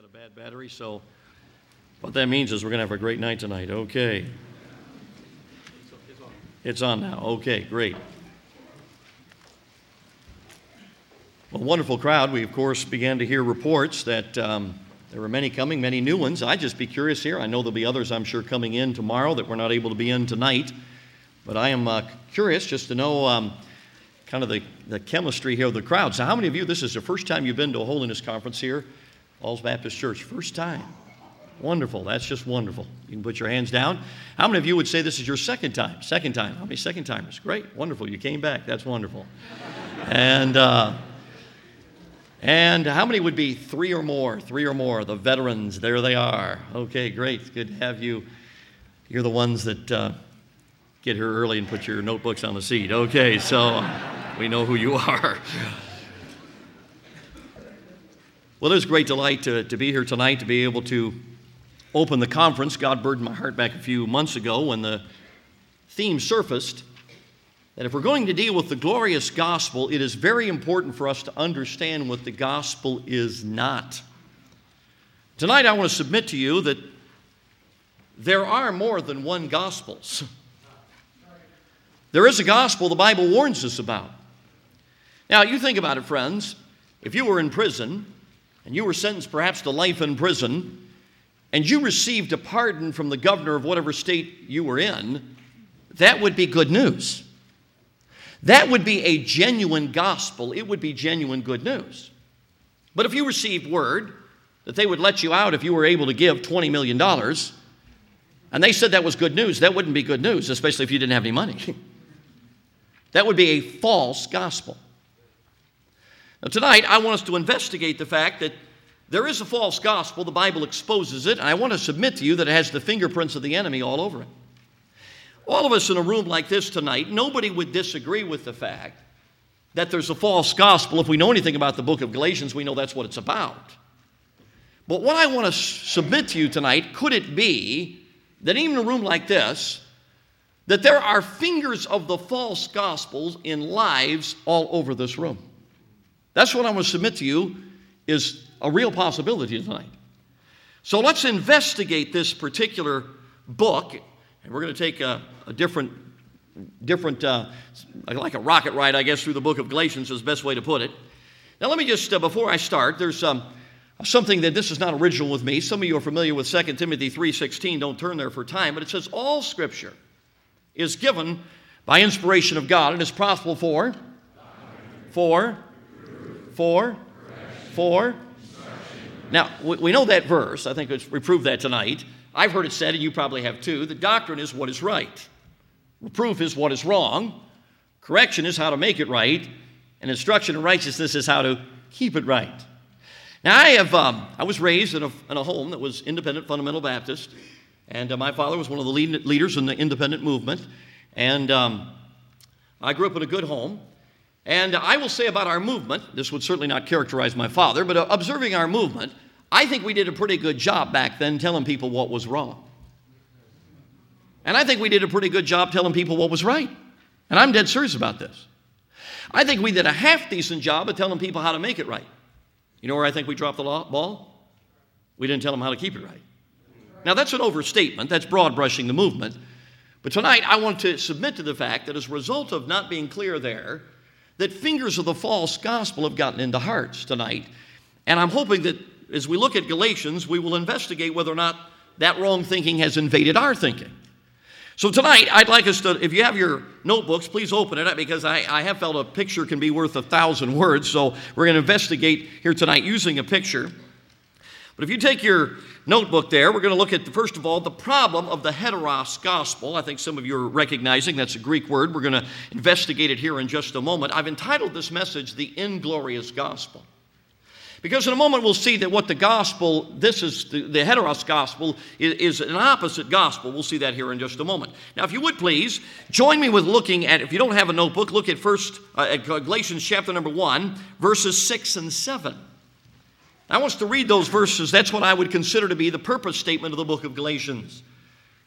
got a bad battery, so what that means is we're going to have a great night tonight. Okay. It's on now. Okay, great. Well, wonderful crowd. We, of course, began to hear reports that um, there were many coming, many new ones. I'd just be curious here. I know there'll be others, I'm sure, coming in tomorrow that we're not able to be in tonight. But I am uh, curious just to know um, kind of the, the chemistry here of the crowd. So, how many of you, this is the first time you've been to a holiness conference here? Falls Baptist Church. First time. Wonderful. That's just wonderful. You can put your hands down. How many of you would say this is your second time? Second time. How many second timers? Great. Wonderful. You came back. That's wonderful. and, uh, and how many would be three or more? Three or more. The veterans. There they are. Okay, great. Good to have you. You're the ones that uh, get here early and put your notebooks on the seat. Okay, so we know who you are. Well, it a great delight to, to be here tonight, to be able to open the conference. God burdened my heart back a few months ago when the theme surfaced that if we're going to deal with the glorious gospel, it is very important for us to understand what the gospel is not. Tonight, I want to submit to you that there are more than one gospels. There is a gospel the Bible warns us about. Now, you think about it, friends. If you were in prison, and you were sentenced perhaps to life in prison, and you received a pardon from the governor of whatever state you were in, that would be good news. That would be a genuine gospel. It would be genuine good news. But if you received word that they would let you out if you were able to give $20 million, and they said that was good news, that wouldn't be good news, especially if you didn't have any money. that would be a false gospel. Now, tonight, I want us to investigate the fact that there is a false gospel. The Bible exposes it, and I want to submit to you that it has the fingerprints of the enemy all over it. All of us in a room like this tonight, nobody would disagree with the fact that there's a false gospel. If we know anything about the book of Galatians, we know that's what it's about. But what I want to submit to you tonight could it be that even in a room like this, that there are fingers of the false gospels in lives all over this room? That's what I want to submit to you is a real possibility tonight. So let's investigate this particular book, and we're going to take a, a different, different uh, like a rocket ride, I guess, through the book of Galatians is the best way to put it. Now, let me just, uh, before I start, there's um, something that this is not original with me. Some of you are familiar with 2 Timothy 3.16. Don't turn there for time, but it says, all Scripture is given by inspiration of God and is profitable for, for, for? For? Now, we know that verse. I think we proved that tonight. I've heard it said, and you probably have too, that doctrine is what is right. Reproof is what is wrong. Correction is how to make it right. And instruction in righteousness is how to keep it right. Now, I have, um, I was raised in a, in a home that was independent fundamental Baptist. And uh, my father was one of the lead, leaders in the independent movement. And um, I grew up in a good home. And I will say about our movement, this would certainly not characterize my father, but uh, observing our movement, I think we did a pretty good job back then telling people what was wrong. And I think we did a pretty good job telling people what was right. And I'm dead serious about this. I think we did a half decent job of telling people how to make it right. You know where I think we dropped the ball? We didn't tell them how to keep it right. Now, that's an overstatement. That's broad brushing the movement. But tonight, I want to submit to the fact that as a result of not being clear there, that fingers of the false gospel have gotten into hearts tonight. And I'm hoping that as we look at Galatians, we will investigate whether or not that wrong thinking has invaded our thinking. So tonight, I'd like us to, if you have your notebooks, please open it up because I, I have felt a picture can be worth a thousand words. So we're going to investigate here tonight using a picture. But if you take your notebook there, we're going to look at, the, first of all, the problem of the heteros gospel. I think some of you are recognizing that's a Greek word. We're going to investigate it here in just a moment. I've entitled this message, The Inglorious Gospel. Because in a moment we'll see that what the gospel, this is the, the heteros gospel, is, is, an opposite gospel. We'll see that here in just a moment. Now, if you would please, join me with looking at, if you don't have a notebook, look at first, uh, at Galatians chapter number 1, verses 6 and 7. I want us to read those verses. That's what I would consider to be the purpose statement of the book of Galatians.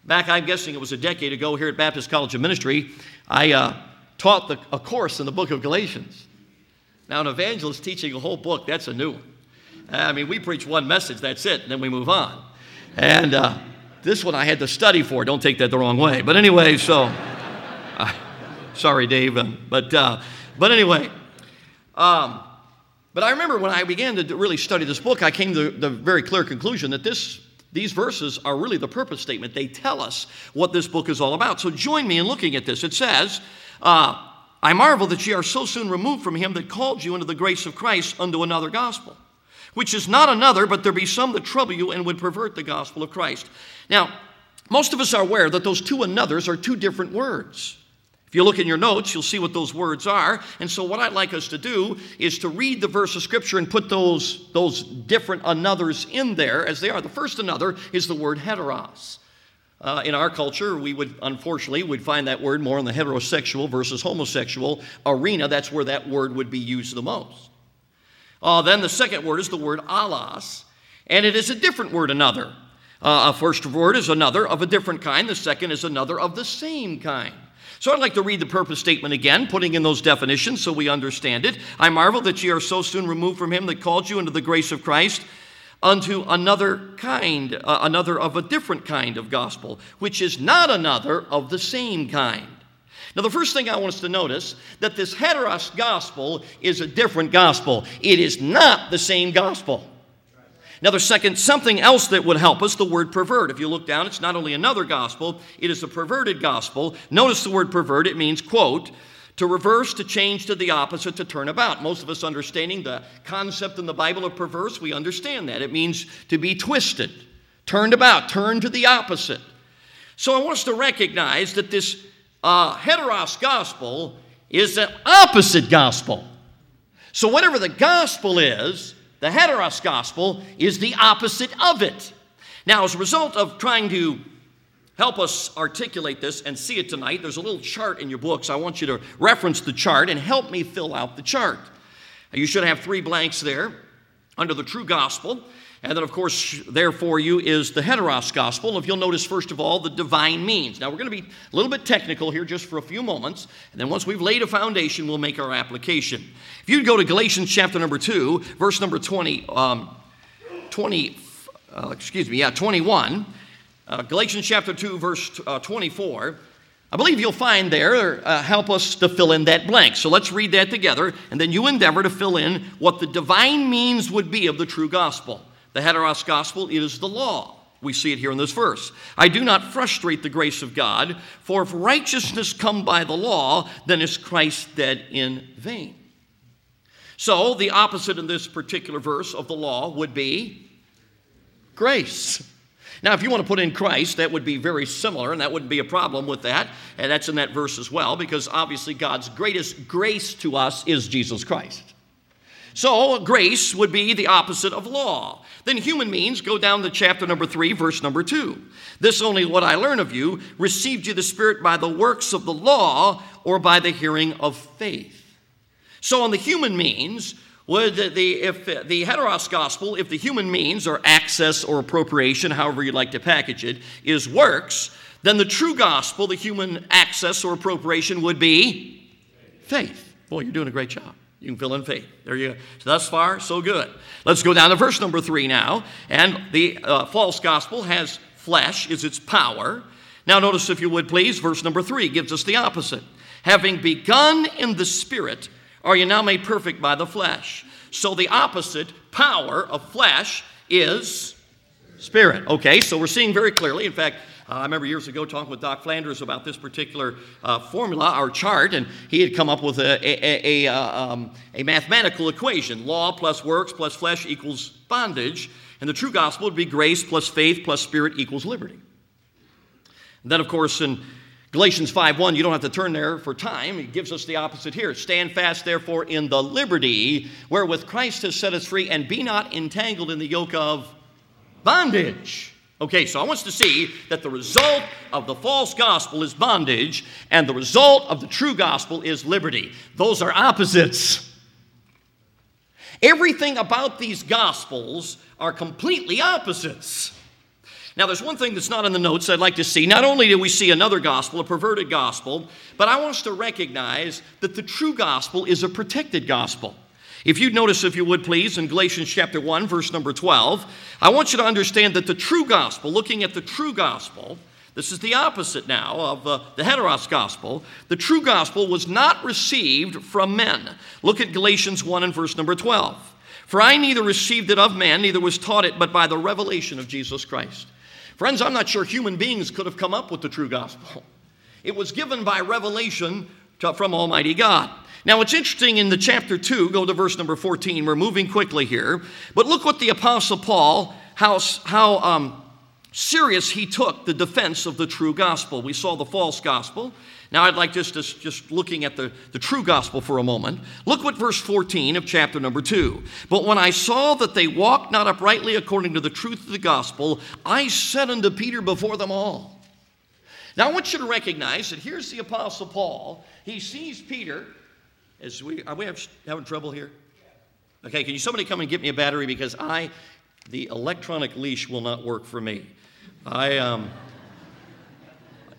Back, I'm guessing it was a decade ago here at Baptist College of Ministry, I uh, taught the, a course in the book of Galatians. Now, an evangelist teaching a whole book, that's a new one. I mean, we preach one message, that's it, and then we move on. And uh, this one I had to study for. Don't take that the wrong way. But anyway, so sorry, Dave. Uh, but uh, but anyway, um, but I remember when I began to really study this book, I came to the very clear conclusion that this these verses are really the purpose statement. They tell us what this book is all about. So join me in looking at this. It says. Uh, I marvel that ye are so soon removed from him that called you into the grace of Christ unto another gospel, which is not another, but there be some that trouble you and would pervert the gospel of Christ. Now, most of us are aware that those two anothers are two different words. If you look in your notes, you'll see what those words are. And so, what I'd like us to do is to read the verse of Scripture and put those, those different anothers in there as they are. The first another is the word heteros. Uh, in our culture, we would, unfortunately, would find that word more in the heterosexual versus homosexual arena. That's where that word would be used the most. Uh, then the second word is the word allos, and it is a different word, another. Uh, a first word is another of a different kind, the second is another of the same kind. So I'd like to read the purpose statement again, putting in those definitions so we understand it. I marvel that ye are so soon removed from him that called you into the grace of Christ unto another kind, uh, another of a different kind of gospel, which is not another of the same kind. Now, the first thing I want us to notice that this heteros gospel is a different gospel. It is not the same gospel. Now, the second, something else that would help us, the word pervert. If you look down, it's not only another gospel, it is a perverted gospel. Notice the word pervert, it means, quote, to reverse, to change to the opposite, to turn about. Most of us understanding the concept in the Bible of perverse, we understand that. It means to be twisted, turned about, turned to the opposite. So I want us to recognize that this uh, heteros gospel is an opposite gospel. So whatever the gospel is, the heteros gospel is the opposite of it. Now, as a result of trying to help us articulate this and see it tonight, there's a little chart in your books. I want you to reference the chart and help me fill out the chart. You should have three blanks there under the true gospel. And then, of course, there for you is the heteros gospel. If you'll notice, first of all, the divine means. Now, we're going to be a little bit technical here just for a few moments. And then, once we've laid a foundation, we'll make our application. If you'd go to Galatians chapter number 2, verse number 20, um, 20 uh, excuse me, yeah, 21. Uh, Galatians chapter 2, verse uh, 24. I believe you'll find there uh, help us to fill in that blank. So let's read that together, and then you endeavor to fill in what the divine means would be of the true gospel. The heteros gospel is the law. We see it here in this verse. I do not frustrate the grace of God, for if righteousness come by the law, then is Christ dead in vain. So the opposite in this particular verse of the law would be grace. Now, if you want to put in Christ, that would be very similar, and that wouldn't be a problem with that. And that's in that verse as well, because obviously God's greatest grace to us is Jesus Christ. So, grace would be the opposite of law. Then, human means, go down to chapter number three, verse number two. This only what I learn of you received you the Spirit by the works of the law or by the hearing of faith. So, on the human means, would the, if the heteros gospel, if the human means or access or appropriation, however you like to package it, is works, then the true gospel, the human access or appropriation, would be faith. Boy, you're doing a great job. You can fill in faith. There you go. So thus far, so good. Let's go down to verse number three now. And the uh, false gospel has flesh, is its power. Now, notice, if you would please, verse number three gives us the opposite. Having begun in the spirit, are you now made perfect by the flesh? So the opposite power of flesh is spirit. Okay, so we're seeing very clearly. In fact, uh, I remember years ago talking with Doc Flanders about this particular uh, formula, our chart, and he had come up with a, a, a, a, uh, um, a mathematical equation law plus works plus flesh equals bondage. And the true gospel would be grace plus faith plus spirit equals liberty. And then, of course, in Galatians 5:1, you don't have to turn there for time. It gives us the opposite here. Stand fast, therefore, in the liberty wherewith Christ has set us free, and be not entangled in the yoke of bondage. Okay, so I want us to see that the result of the false gospel is bondage, and the result of the true gospel is liberty. Those are opposites. Everything about these gospels are completely opposites. Now, there's one thing that's not in the notes I'd like to see. Not only do we see another gospel, a perverted gospel, but I want us to recognize that the true gospel is a protected gospel. If you'd notice, if you would please, in Galatians chapter 1, verse number 12, I want you to understand that the true gospel, looking at the true gospel, this is the opposite now of uh, the heteros gospel. The true gospel was not received from men. Look at Galatians 1 and verse number 12. For I neither received it of man, neither was taught it, but by the revelation of Jesus Christ. Friends, I'm not sure human beings could have come up with the true gospel. It was given by revelation to, from Almighty God. Now, it's interesting in the chapter 2, go to verse number 14. We're moving quickly here. But look what the Apostle Paul, how, how um, serious he took the defense of the true gospel. We saw the false gospel. Now, I'd like just, just, just looking at the, the true gospel for a moment. Look what verse 14 of chapter number 2. But when I saw that they walked not uprightly according to the truth of the gospel, I said unto Peter before them all. Now, I want you to recognize that here's the Apostle Paul. He sees Peter as we are we having trouble here? Okay, can you somebody come and get me a battery because I the electronic leash will not work for me. I um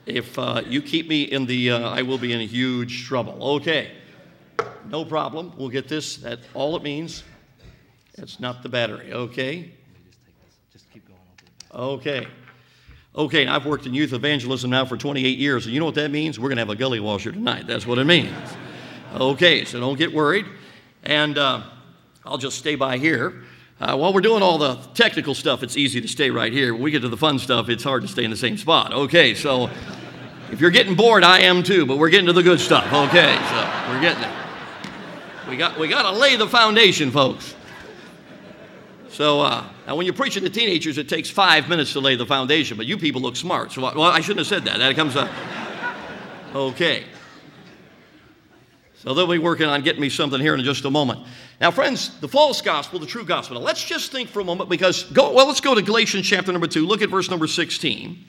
if uh, you keep me in the uh, I will be in huge trouble. Okay. No problem. We'll get this. That all it means. It's not the battery. Okay. Okay. Okay, I've worked in youth evangelism now for 28 years, and you know what that means? We're going to have a gully washer tonight. That's what it means. Okay, so don't get worried. And uh, I'll just stay by here. Uh, while we're doing all the technical stuff, it's easy to stay right here. When we get to the fun stuff, it's hard to stay in the same spot. Okay, so if you're getting bored, I am too, but we're getting to the good stuff. Okay, so we're getting there. We got, we got to lay the foundation, folks. So uh, now, when you're preaching to teenagers, it takes five minutes to lay the foundation, but you people look smart. So, well, I shouldn't have said that. That comes up. Okay. So they'll be working on getting me something here in just a moment. Now, friends, the false gospel, the true gospel. Now, let's just think for a moment because, go, well, let's go to Galatians chapter number 2. Look at verse number 16.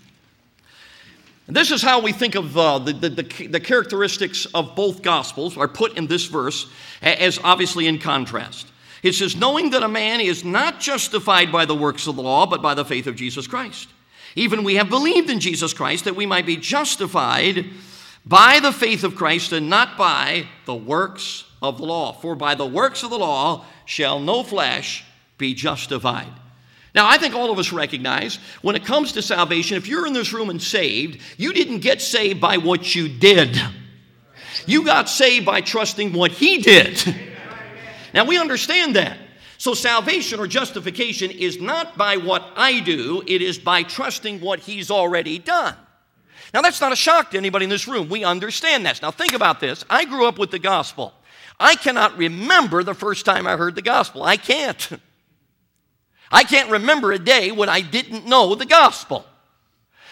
And this is how we think of uh, the, the, the, the characteristics of both gospels are put in this verse as obviously in contrast. It says, knowing that a man is not justified by the works of the law, but by the faith of Jesus Christ. Even we have believed in Jesus Christ that we might be justified by the faith of Christ and not by the works of the law. For by the works of the law shall no flesh be justified. Now, I think all of us recognize when it comes to salvation, if you're in this room and saved, you didn't get saved by what you did. You got saved by trusting what He did. Now, we understand that. So, salvation or justification is not by what I do, it is by trusting what He's already done. Now, that's not a shock to anybody in this room. We understand that. Now, think about this. I grew up with the gospel. I cannot remember the first time I heard the gospel. I can't. I can't remember a day when I didn't know the gospel.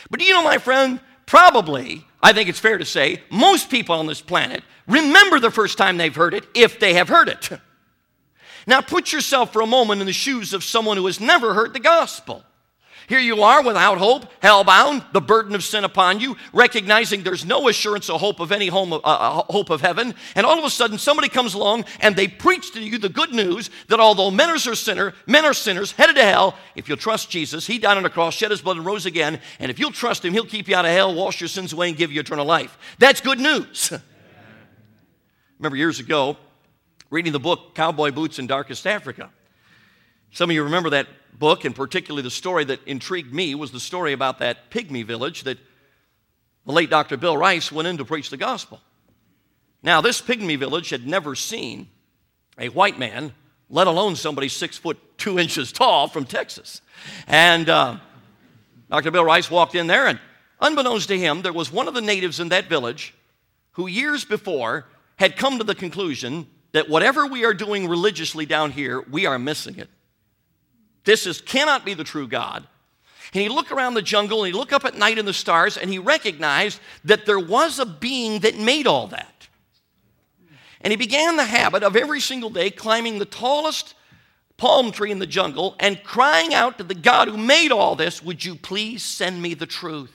But do you know, my friend, probably, I think it's fair to say, most people on this planet remember the first time they've heard it if they have heard it. Now, put yourself for a moment in the shoes of someone who has never heard the gospel. Here you are without hope, hellbound, the burden of sin upon you, recognizing there's no assurance or hope of any home, uh, uh, hope of heaven. And all of a sudden, somebody comes along and they preach to you the good news that although men are sinner, men are sinners headed to hell, if you'll trust Jesus, He died on the cross, shed His blood, and rose again. And if you'll trust Him, He'll keep you out of hell, wash your sins away, and give you eternal life. That's good news. Remember years ago, reading the book Cowboy Boots in Darkest Africa. Some of you remember that book, and particularly the story that intrigued me was the story about that pygmy village that the late Dr. Bill Rice went in to preach the gospel. Now, this pygmy village had never seen a white man, let alone somebody six foot two inches tall from Texas. And uh, Dr. Bill Rice walked in there, and unbeknownst to him, there was one of the natives in that village who years before had come to the conclusion that whatever we are doing religiously down here, we are missing it. This is, cannot be the true God. And he looked around the jungle and he looked up at night in the stars and he recognized that there was a being that made all that. And he began the habit of every single day climbing the tallest palm tree in the jungle and crying out to the God who made all this, Would you please send me the truth?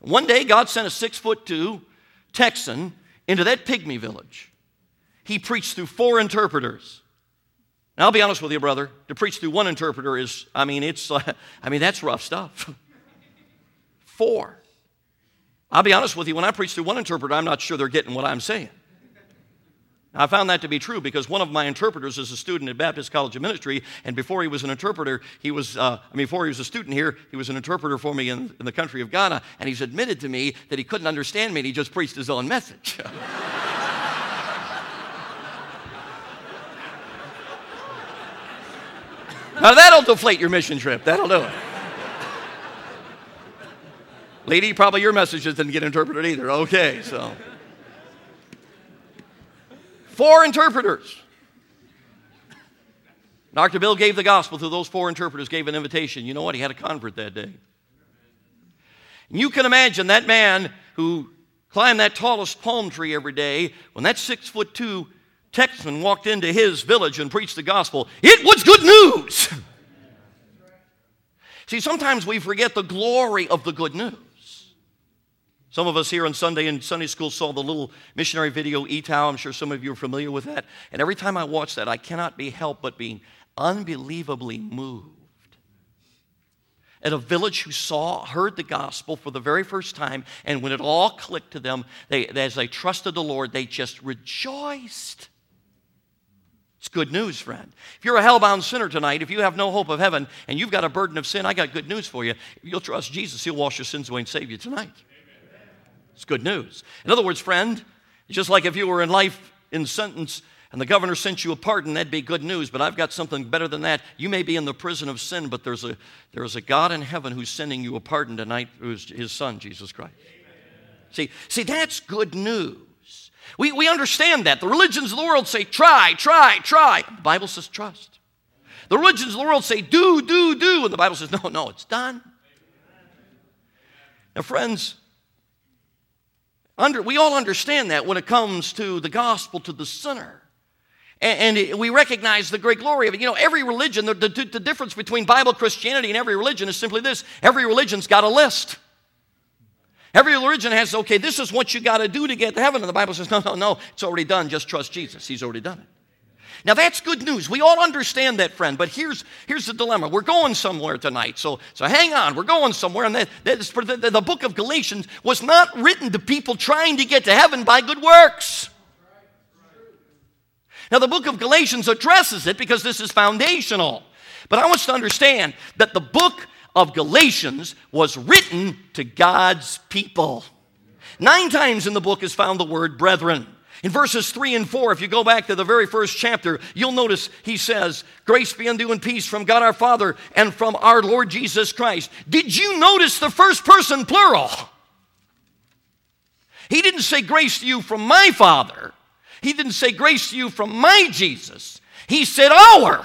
One day, God sent a six foot two Texan into that pygmy village. He preached through four interpreters. Now, I'll be honest with you, brother. To preach through one interpreter is, I mean, it's, uh, I mean, that's rough stuff. Four. I'll be honest with you, when I preach through one interpreter, I'm not sure they're getting what I'm saying. I found that to be true because one of my interpreters is a student at Baptist College of Ministry, and before he was an interpreter, he was, uh, I mean, before he was a student here, he was an interpreter for me in, in the country of Ghana, and he's admitted to me that he couldn't understand me and he just preached his own message. now that'll deflate your mission trip. That'll do it. Lady, probably your messages didn't get interpreted either. Okay, so. Four interpreters. Dr. Bill gave the gospel to those four interpreters, gave an invitation. You know what? He had a convert that day. And you can imagine that man who climbed that tallest palm tree every day, when that six foot two Texan walked into his village and preached the gospel, it was good news. See, sometimes we forget the glory of the good news. Some of us here on Sunday in Sunday school saw the little missionary video, Ee-Taow. I'm sure some of you are familiar with that. And every time I watch that, I cannot be helped but being unbelievably moved. At a village who saw, heard the gospel for the very first time, and when it all clicked to them, they, as they trusted the Lord, they just rejoiced. It's good news, friend. If you're a hellbound sinner tonight, if you have no hope of heaven, and you've got a burden of sin, I got good news for you. If you'll trust Jesus, He'll wash your sins away and save you tonight. It's good news. In other words, friend, just like if you were in life in sentence and the governor sent you a pardon, that'd be good news. But I've got something better than that. You may be in the prison of sin, but there's a, there's a God in heaven who's sending you a pardon tonight, who's his son, Jesus Christ. See, see, that's good news. We, we understand that. The religions of the world say, try, try, try. The Bible says, trust. The religions of the world say, do, do, do. And the Bible says, no, no, it's done. Now, friends, under, we all understand that when it comes to the gospel to the sinner. And, and we recognize the great glory of it. You know, every religion, the, the, the difference between Bible Christianity and every religion is simply this every religion's got a list. Every religion has, okay, this is what you got to do to get to heaven. And the Bible says, no, no, no, it's already done. Just trust Jesus. He's already done it. Now that's good news. We all understand that, friend. But here's, here's the dilemma. We're going somewhere tonight. So, so hang on. We're going somewhere. And that, the, the, the book of Galatians was not written to people trying to get to heaven by good works. Now, the book of Galatians addresses it because this is foundational. But I want you to understand that the book of Galatians was written to God's people. Nine times in the book is found the word brethren. In verses 3 and 4, if you go back to the very first chapter, you'll notice he says, Grace be unto you and peace from God our Father and from our Lord Jesus Christ. Did you notice the first person plural? He didn't say grace to you from my Father. He didn't say grace to you from my Jesus. He said our.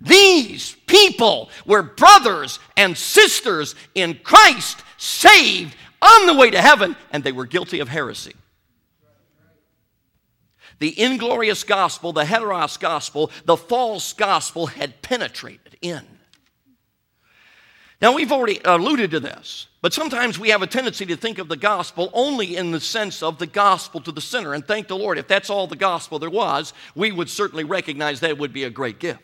These people were brothers and sisters in Christ, saved on the way to heaven, and they were guilty of heresy. The inglorious gospel, the heteros gospel, the false gospel had penetrated in. Now, we've already alluded to this, but sometimes we have a tendency to think of the gospel only in the sense of the gospel to the sinner. And thank the Lord, if that's all the gospel there was, we would certainly recognize that would be a great gift.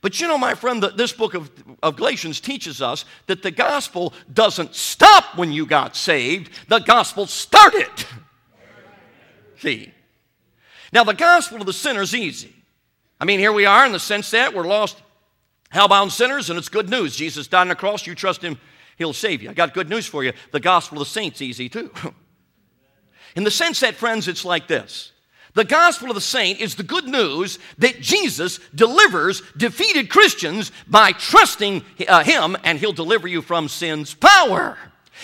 But you know, my friend, that this book of, of Galatians teaches us that the gospel doesn't stop when you got saved, the gospel started. See? Now, the gospel of the sinner is easy. I mean, here we are in the sense that we're lost, hellbound sinners, and it's good news. Jesus died on the cross, you trust him, he'll save you. I got good news for you. The gospel of the saints easy too. in the sense that, friends, it's like this. The gospel of the saint is the good news that Jesus delivers defeated Christians by trusting uh, him, and he'll deliver you from sin's power.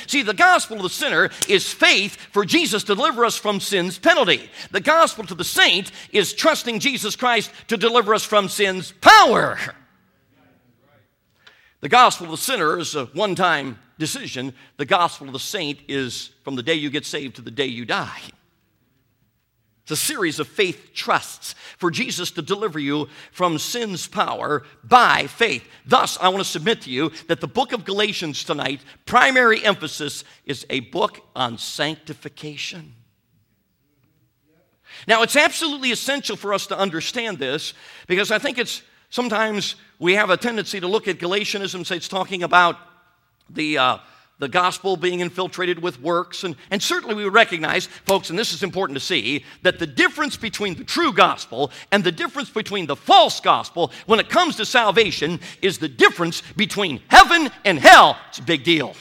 See, the gospel of the sinner is faith for Jesus to deliver us from sin's penalty. The gospel to the saint is trusting Jesus Christ to deliver us from sin's power. The gospel of the sinner is a one time decision. The gospel of the saint is from the day you get saved to the day you die. It's a series of faith trusts for Jesus to deliver you from sin's power by faith. Thus, I want to submit to you that the book of Galatians tonight, primary emphasis is a book on sanctification. Now, it's absolutely essential for us to understand this because I think it's sometimes we have a tendency to look at Galatianism and say it's talking about the, uh, the gospel being infiltrated with works. And, and certainly we recognize, folks, and this is important to see, that the difference between the true gospel and the difference between the false gospel when it comes to salvation is the difference between heaven and hell. It's a big deal.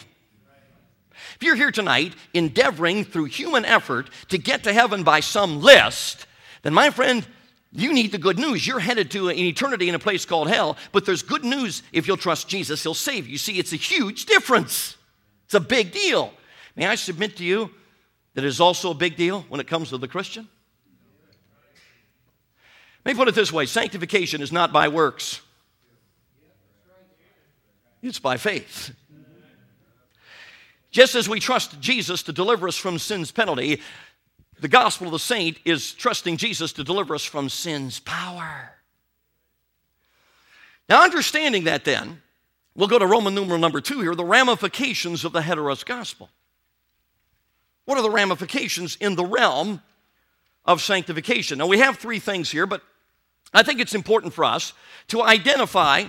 If you're here tonight endeavoring through human effort to get to heaven by some list, then my friend, you need the good news. You're headed to an eternity in a place called hell, but there's good news if you'll trust Jesus, He'll save you. See, it's a huge difference. It's a big deal. May I submit to you that it is also a big deal when it comes to the Christian? Let me put it this way sanctification is not by works, it's by faith. Just as we trust Jesus to deliver us from sin's penalty, the gospel of the saint is trusting Jesus to deliver us from sin's power. Now, understanding that, then, We'll go to Roman numeral number two here the ramifications of the heteros gospel. What are the ramifications in the realm of sanctification? Now, we have three things here, but I think it's important for us to identify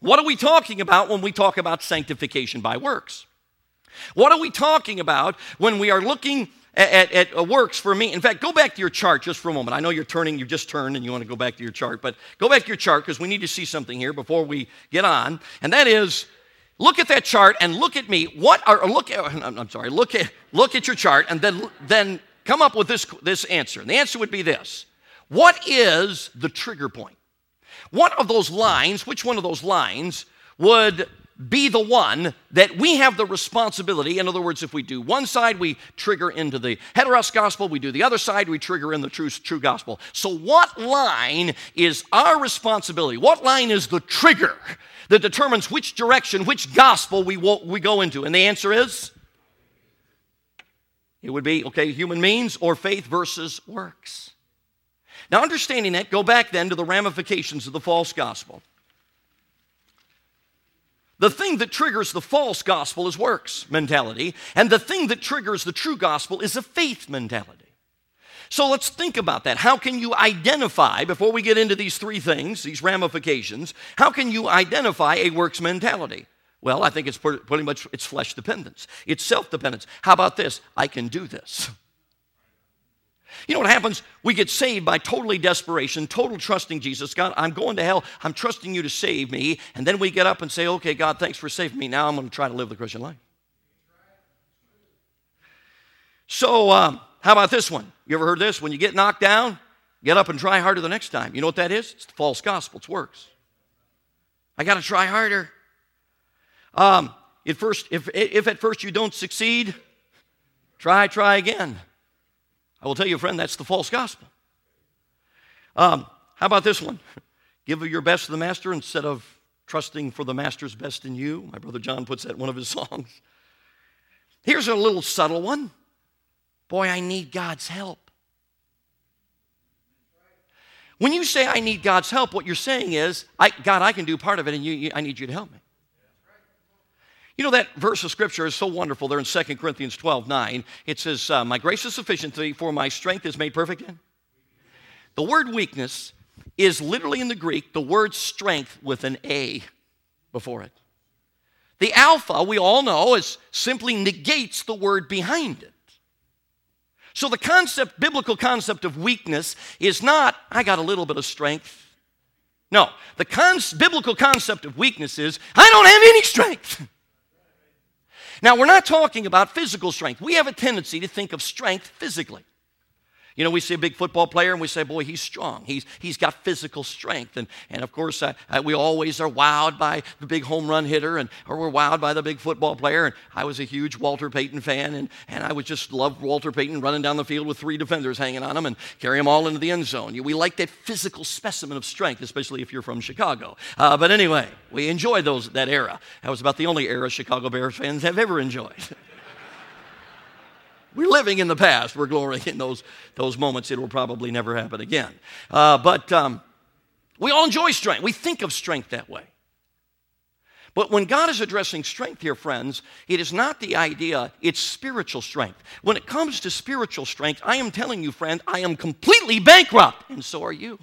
what are we talking about when we talk about sanctification by works? What are we talking about when we are looking at, at, at, uh, works for me. In fact, go back to your chart just for a moment. I know you're turning, you just turned and you want to go back to your chart, but go back to your chart because we need to see something here before we get on. And that is look at that chart and look at me. What are, uh, look at, I'm sorry, look at, look at your chart and then, then come up with this, this answer. And the answer would be this What is the trigger point? What of those lines, which one of those lines would be the one that we have the responsibility. In other words, if we do one side, we trigger into the heteros gospel. We do the other side, we trigger in the true, true gospel. So, what line is our responsibility? What line is the trigger that determines which direction, which gospel we, we go into? And the answer is it would be, okay, human means or faith versus works. Now, understanding that, go back then to the ramifications of the false gospel. The thing that triggers the false gospel is works mentality, and the thing that triggers the true gospel is a faith mentality. So let's think about that. How can you identify, before we get into these three things, these ramifications, how can you identify a works mentality? Well, I think it's pretty much it's flesh dependence. It's self-dependence. How about this? I can do this. You know what happens? We get saved by totally desperation, total trusting Jesus. God, I'm going to hell. I'm trusting you to save me. And then we get up and say, okay, God, thanks for saving me. Now I'm going to try to live the Christian life. So, um, how about this one? You ever heard this? When you get knocked down, get up and try harder the next time. You know what that is? It's the false gospel. It works. I got to try harder. Um, at first, if, if at first you don't succeed, try, try again. I will tell you, friend, that's the false gospel. Um, how about this one? Give your best to the master instead of trusting for the master's best in you. My brother John puts that in one of his songs. Here's a little subtle one. Boy, I need God's help. When you say I need God's help, what you're saying is, I, God, I can do part of it, and you, you, I need you to help me. You know, that verse of scripture is so wonderful there in 2 Corinthians 12 9. It says, uh, My grace is sufficient for my strength is made perfect in. The word weakness is literally in the Greek the word strength with an A before it. The alpha, we all know, is simply negates the word behind it. So the concept, biblical concept of weakness is not, I got a little bit of strength. No, the cons- biblical concept of weakness is, I don't have any strength. Now, we're not talking about physical strength. We have a tendency to think of strength physically. You know, we see a big football player and we say, boy, he's strong. He's, he's got physical strength. And, and of course, uh, uh, we always are wowed by the big home run hitter and, or we're wowed by the big football player. And I was a huge Walter Payton fan and, and I would just love Walter Payton running down the field with three defenders hanging on him and carry them all into the end zone. We like that physical specimen of strength, especially if you're from Chicago. Uh, but anyway, we enjoy those, that era. That was about the only era Chicago Bears fans have ever enjoyed. We're living in the past. We're glorying in those, those moments. It will probably never happen again. Uh, but um, we all enjoy strength. We think of strength that way. But when God is addressing strength here, friends, it is not the idea, it's spiritual strength. When it comes to spiritual strength, I am telling you, friend, I am completely bankrupt, and so are you.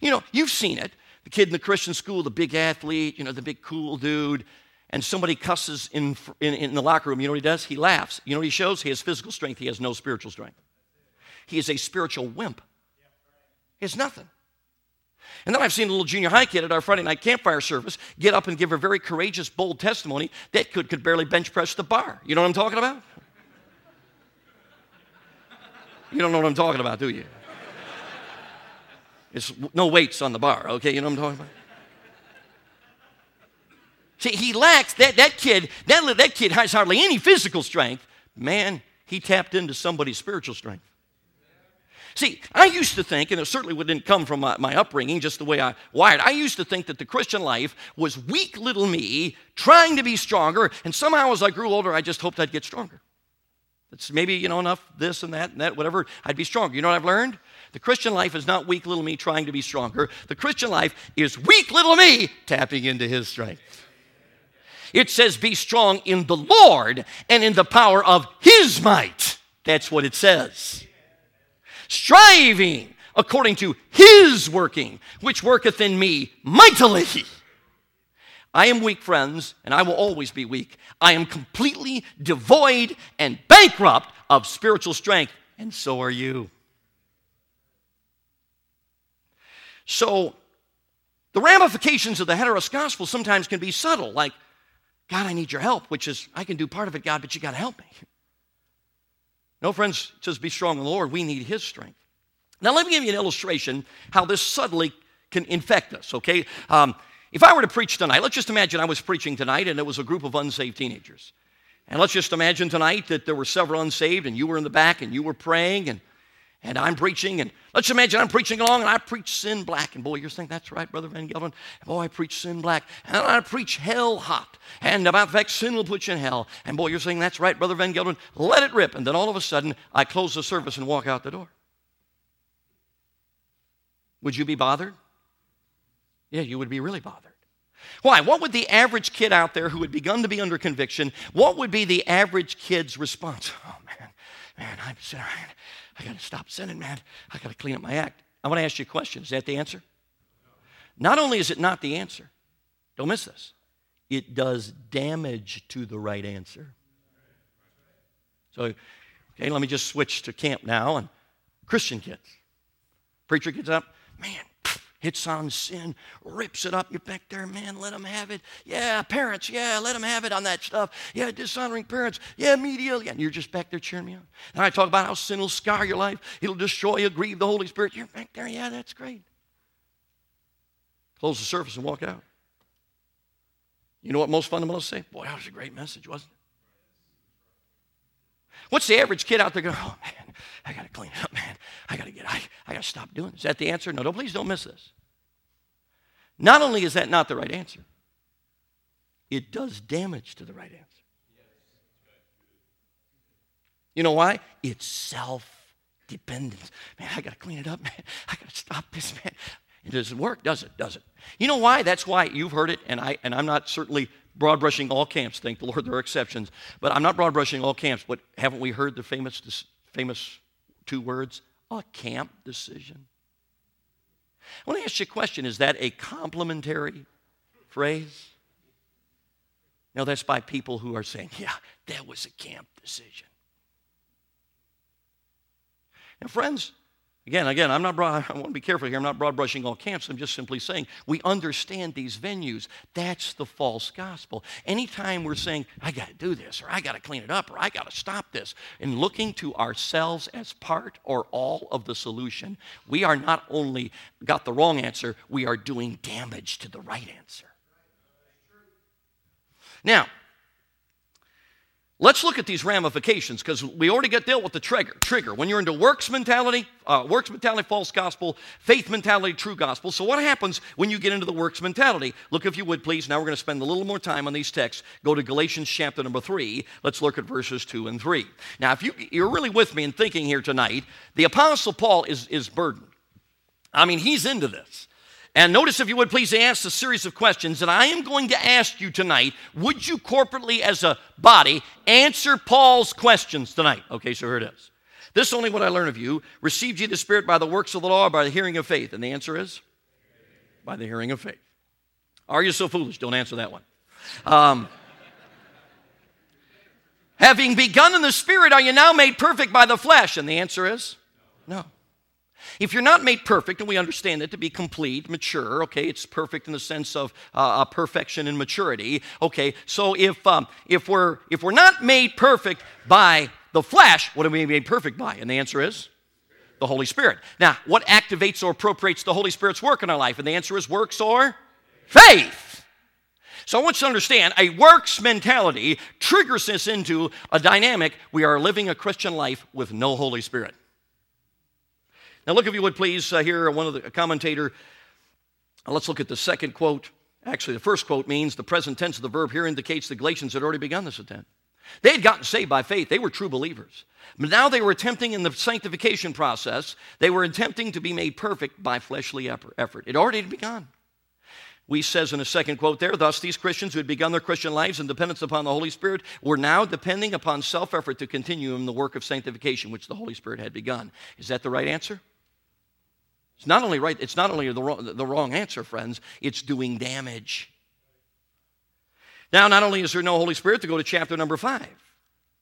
You know, you've seen it. The kid in the Christian school, the big athlete, you know, the big cool dude, and somebody cusses in, in, in the locker room, you know what he does? He laughs. You know what he shows? He has physical strength, he has no spiritual strength. He is a spiritual wimp. He has nothing. And then I've seen a little junior high kid at our Friday night campfire service get up and give a very courageous, bold testimony that could, could barely bench press the bar. You know what I'm talking about? You don't know what I'm talking about, do you? It's no weights on the bar, okay? You know what I'm talking about? See, he lacks that, that kid, that, that kid has hardly any physical strength. Man, he tapped into somebody's spiritual strength. See, I used to think, and it certainly didn't come from my, my, upbringing, just the way I wired, I used to think that the Christian life was weak little me trying to be stronger, and somehow as I grew older, I just hoped I'd get stronger. It's maybe, you know, enough this and that and that, whatever, I'd be stronger. You know what I've learned? The Christian life is not weak little me trying to be stronger. The Christian life is weak little me tapping into his strength. It says, Be strong in the Lord and in the power of his might. That's what it says. Striving according to his working, which worketh in me mightily. I am weak, friends, and I will always be weak. I am completely devoid and bankrupt of spiritual strength, and so are you. So, the ramifications of the heteros gospel sometimes can be subtle, like, God, I need your help, which is, I can do part of it, God, but you got to help me. No, friends, just be strong in the Lord. We need his strength. Now, let me give you an illustration how this subtly can infect us, okay? Um, if I were to preach tonight, let's just imagine I was preaching tonight and it was a group of unsaved teenagers. And let's just imagine tonight that there were several unsaved and you were in the back and you were praying and, and I'm preaching. And let's imagine I'm preaching along and I preach sin black. And boy, you're saying, that's right, Brother Van Gelderen. Boy, I preach sin black. And I preach hell hot. And about fact, sin will put you in hell. And boy, you're saying, that's right, Brother Van Gelderen. Let it rip. And then all of a sudden, I close the service and walk out the door. Would you be bothered? Yeah, you would be really bothered. Why? What would the average kid out there who had begun to be under conviction, what would be the average kid's response? Oh, man, man, I'm sinner. I got to stop sinning, man. I got to clean up my act. I want to ask you a question. Is that the answer? Not only is it not the answer, don't miss this, it does damage to the right answer. So, okay, let me just switch to camp now and Christian kids. Preacher gets up, man, hits on sin, rips it up. You're back there, man, let them have it. Yeah, parents, yeah, let them have it on that stuff. Yeah, dishonoring parents. Yeah, media. Yeah, and you're just back there cheering me on. And I talk about how sin will scar your life, it'll destroy you, grieve the Holy Spirit. You're back there, yeah, that's great. Close the service and walk out. You know what most fundamentalists say? Boy, that was a great message, wasn't it? What's the average kid out there going, oh man, I got to clean it up, man. I got to get, I, I got to stop doing this. Is that the answer? No, no, please don't miss this. Not only is that not the right answer, it does damage to the right answer. You know why? It's self dependence. Man, I got to clean it up, man. I got to stop this, man. It doesn't work, does it? Does it? You know why? That's why you've heard it, and I and I'm not certainly broad brushing all camps. Thank the Lord, there are exceptions, but I'm not broad brushing all camps. But haven't we heard the famous famous two words? A camp decision. I want to ask you a question: Is that a complimentary phrase? No, that's by people who are saying, "Yeah, that was a camp decision." Now, friends, Again, again, I'm not broad, I want to be careful here. I'm not broad brushing all camps. I'm just simply saying we understand these venues. That's the false gospel. Anytime we're saying, I got to do this, or I got to clean it up, or I got to stop this, and looking to ourselves as part or all of the solution, we are not only got the wrong answer, we are doing damage to the right answer. Now, Let's look at these ramifications because we already got dealt with the trigger. Trigger. When you're into works mentality, uh, works mentality, false gospel, faith mentality, true gospel. So what happens when you get into the works mentality? Look, if you would, please. Now we're going to spend a little more time on these texts. Go to Galatians chapter number three. Let's look at verses two and three. Now, if you, you're really with me in thinking here tonight, the Apostle Paul is, is burdened. I mean, he's into this. And notice, if you would please, ask a series of questions that I am going to ask you tonight. Would you corporately, as a body, answer Paul's questions tonight? Okay, so here it is. This is only what I learn of you. Received ye the Spirit by the works of the law or by the hearing of faith? And the answer is by the hearing of faith. Are you so foolish? Don't answer that one. Um, Having begun in the Spirit, are you now made perfect by the flesh? And the answer is no. If you're not made perfect, and we understand it to be complete, mature, okay, it's perfect in the sense of uh, perfection and maturity. Okay, so if um, if we're if we're not made perfect by the flesh, what are we made perfect by? And the answer is the Holy Spirit. Now, what activates or appropriates the Holy Spirit's work in our life? And the answer is works or faith. So I want you to understand a works mentality triggers us into a dynamic. We are living a Christian life with no Holy Spirit. Now, look, if you would please, uh, here, one of the commentator. Uh, let's look at the second quote. Actually, the first quote means the present tense of the verb here indicates the Galatians had already begun this attempt. They had gotten saved by faith. They were true believers. But now they were attempting in the sanctification process, they were attempting to be made perfect by fleshly effort. It already had begun. We says in a second quote there, thus these Christians who had begun their Christian lives in dependence upon the Holy Spirit were now depending upon self-effort to continue in the work of sanctification which the Holy Spirit had begun. Is that the right answer? It's not only right, it's not only the wrong, the wrong answer, friends, it's doing damage. Now, not only is there no Holy Spirit to go to chapter number five.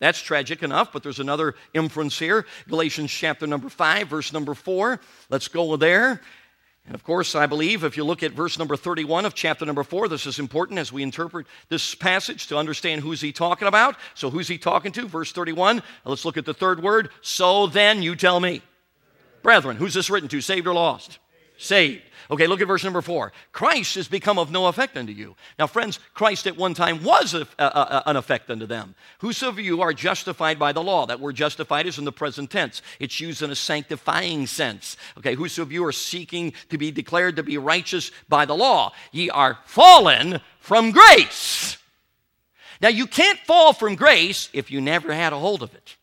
That's tragic enough, but there's another inference here. Galatians chapter number 5, verse number 4. Let's go there. And of course, I believe if you look at verse number 31 of chapter number 4, this is important as we interpret this passage to understand who's he talking about. So, who's he talking to? Verse 31. Let's look at the third word. So then, you tell me. Brethren, who's this written to? Saved or lost? Saved. Okay, look at verse number four. Christ has become of no effect unto you. Now, friends, Christ at one time was a, a, a, an effect unto them. Whosoever you are justified by the law. That word justified is in the present tense. It's used in a sanctifying sense. Okay, whosoever you are seeking to be declared to be righteous by the law. Ye are fallen from grace. Now, you can't fall from grace if you never had a hold of it.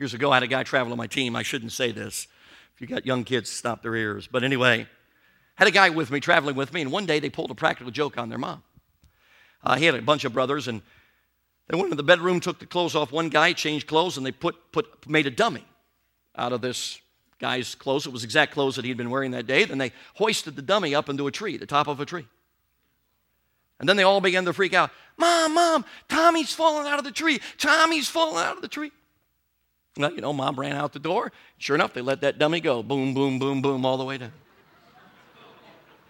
Years ago, I had a guy travel on my team. I shouldn't say this If you got young kids, stop their ears. But anyway, had a guy with me, traveling with me, and one day they pulled a practical joke on their mom. Uh, he had a bunch of brothers, and they went into the bedroom, took the clothes off one guy, changed clothes, and they put, put, made a dummy out of this guy's clothes. It was exact clothes that he'd been wearing that day. Then they hoisted the dummy up into a tree, the top of a tree. And then they all began to freak out. Mom, mom, Tommy's falling out of the tree. Tommy's falling out of the tree. Well, you know, mom ran out the door. Sure enough, they let that dummy go. Boom, boom, boom, boom, all the way down.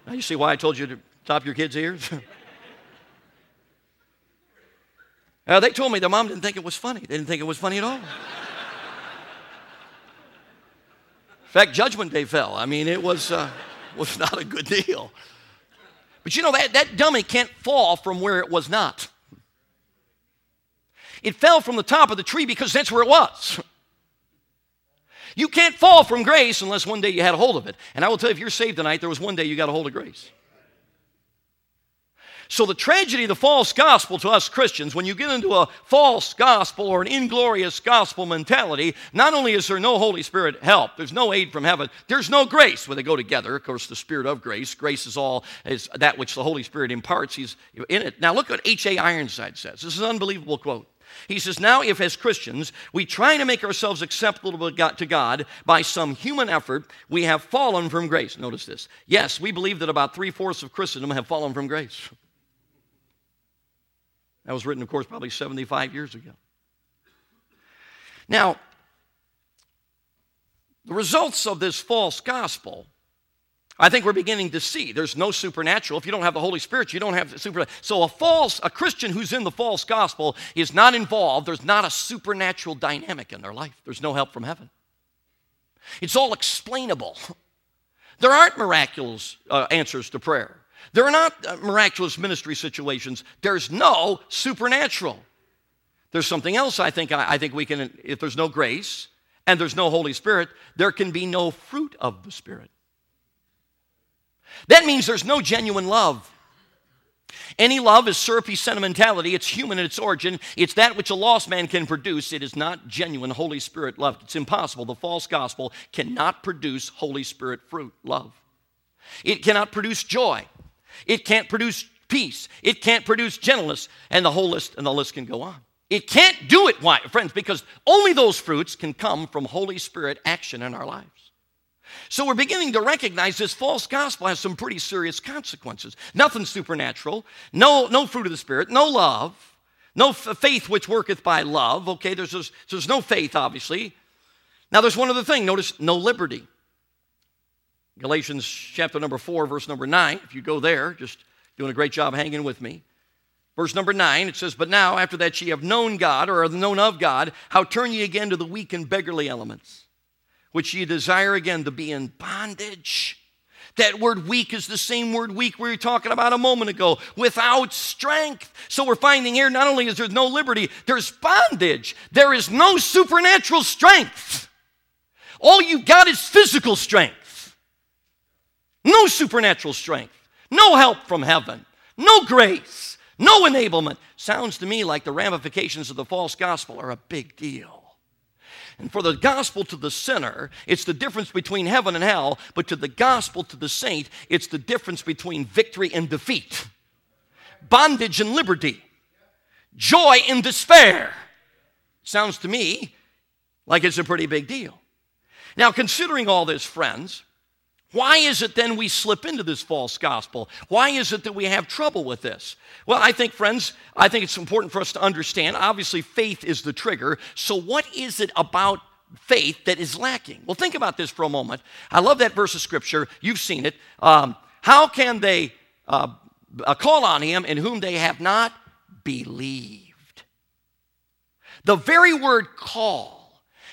Now, you see why I told you to stop your kids' ears? now, they told me their mom didn't think it was funny. They didn't think it was funny at all. In fact, Judgment Day fell. I mean, it was, uh, was not a good deal. But you know, that, that dummy can't fall from where it was not. It fell from the top of the tree because that's where it was. You can't fall from grace unless one day you had a hold of it. And I will tell you, if you're saved tonight, there was one day you got a hold of grace. So, the tragedy of the false gospel to us Christians, when you get into a false gospel or an inglorious gospel mentality, not only is there no Holy Spirit help, there's no aid from heaven, there's no grace where they go together. Of course, the Spirit of grace, grace is all is that which the Holy Spirit imparts. He's in it. Now, look what H.A. Ironside says. This is an unbelievable quote. He says, Now, if as Christians we try to make ourselves acceptable to God by some human effort, we have fallen from grace. Notice this. Yes, we believe that about three fourths of Christendom have fallen from grace. That was written, of course, probably 75 years ago. Now, the results of this false gospel I think we're beginning to see there's no supernatural. If you don't have the Holy Spirit, you don't have the supernatural. So a false, a Christian who's in the false gospel is not involved. There's not a supernatural dynamic in their life. There's no help from heaven. It's all explainable. There aren't miraculous uh, answers to prayer. There are not uh, miraculous ministry situations. There's no supernatural. There's something else I think I, I think we can if there's no grace and there's no Holy Spirit, there can be no fruit of the Spirit. That means there's no genuine love. Any love is syrupy sentimentality. It's human in its origin. It's that which a lost man can produce. It is not genuine Holy Spirit love. It's impossible. The false gospel cannot produce Holy Spirit fruit, love. It cannot produce joy. It can't produce peace. It can't produce gentleness. And the whole list, and the list can go on. It can't do it, why, friends? Because only those fruits can come from Holy Spirit action in our lives. So we're beginning to recognize this false gospel has some pretty serious consequences. Nothing supernatural, no, no fruit of the Spirit, no love, no f- faith which worketh by love. Okay, there's, there's, there's no faith, obviously. Now there's one other thing. Notice no liberty. Galatians chapter number 4, verse number 9. If you go there, just doing a great job hanging with me. Verse number 9, it says, But now, after that ye have known God, or are known of God, how turn ye again to the weak and beggarly elements? Which ye desire again to be in bondage. That word weak is the same word weak we were talking about a moment ago, without strength. So we're finding here not only is there no liberty, there's bondage. There is no supernatural strength. All you've got is physical strength. No supernatural strength. No help from heaven. No grace. No enablement. Sounds to me like the ramifications of the false gospel are a big deal. And for the gospel to the sinner, it's the difference between heaven and hell, but to the gospel to the saint, it's the difference between victory and defeat, bondage and liberty, joy and despair. Sounds to me like it's a pretty big deal. Now, considering all this, friends, why is it then we slip into this false gospel? Why is it that we have trouble with this? Well, I think, friends, I think it's important for us to understand. Obviously, faith is the trigger. So, what is it about faith that is lacking? Well, think about this for a moment. I love that verse of scripture. You've seen it. Um, how can they uh, call on him in whom they have not believed? The very word call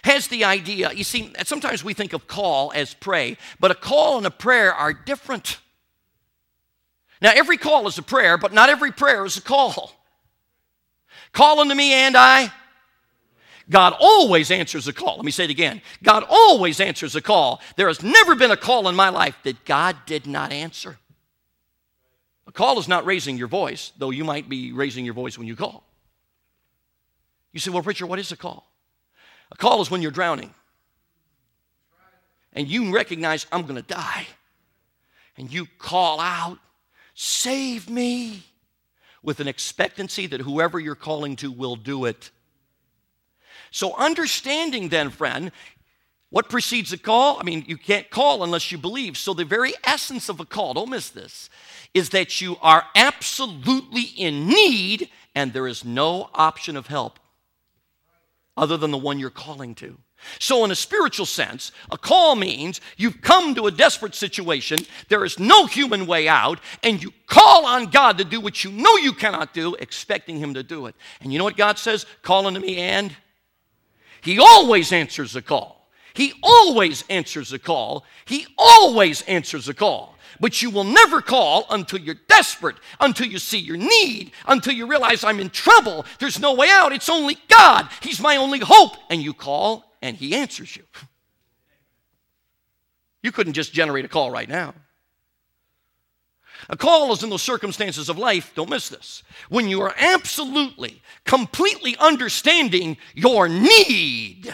has the idea. You see, sometimes we think of call as pray, but a call and a prayer are different. Now, every call is a prayer, but not every prayer is a call. Call unto me and I. God always answers a call. Let me say it again. God always answers a call. There has never been a call in my life that God did not answer. A call is not raising your voice, though you might be raising your voice when you call. You say, well, Richard, what is a call? Call is when you're drowning and you recognize I'm going to die. And you call out, Save me, with an expectancy that whoever you're calling to will do it. So, understanding then, friend, what precedes a call? I mean, you can't call unless you believe. So, the very essence of a call, don't miss this, is that you are absolutely in need and there is no option of help other than the one you're calling to. So, in a spiritual sense, a call means you've come to a desperate situation, there is no human way out, and you call on God to do what you know you cannot do, expecting Him to do it. And you know what God says? Call unto me, and He always answers the call. He always answers the call. He always answers the call. But you will never call until you're desperate, until you see your need, until you realize I'm in trouble. There's no way out. It's only God. He's my only hope. And you call and He answers you. You couldn't just generate a call right now. A call is in those circumstances of life, don't miss this, when you are absolutely, completely understanding your need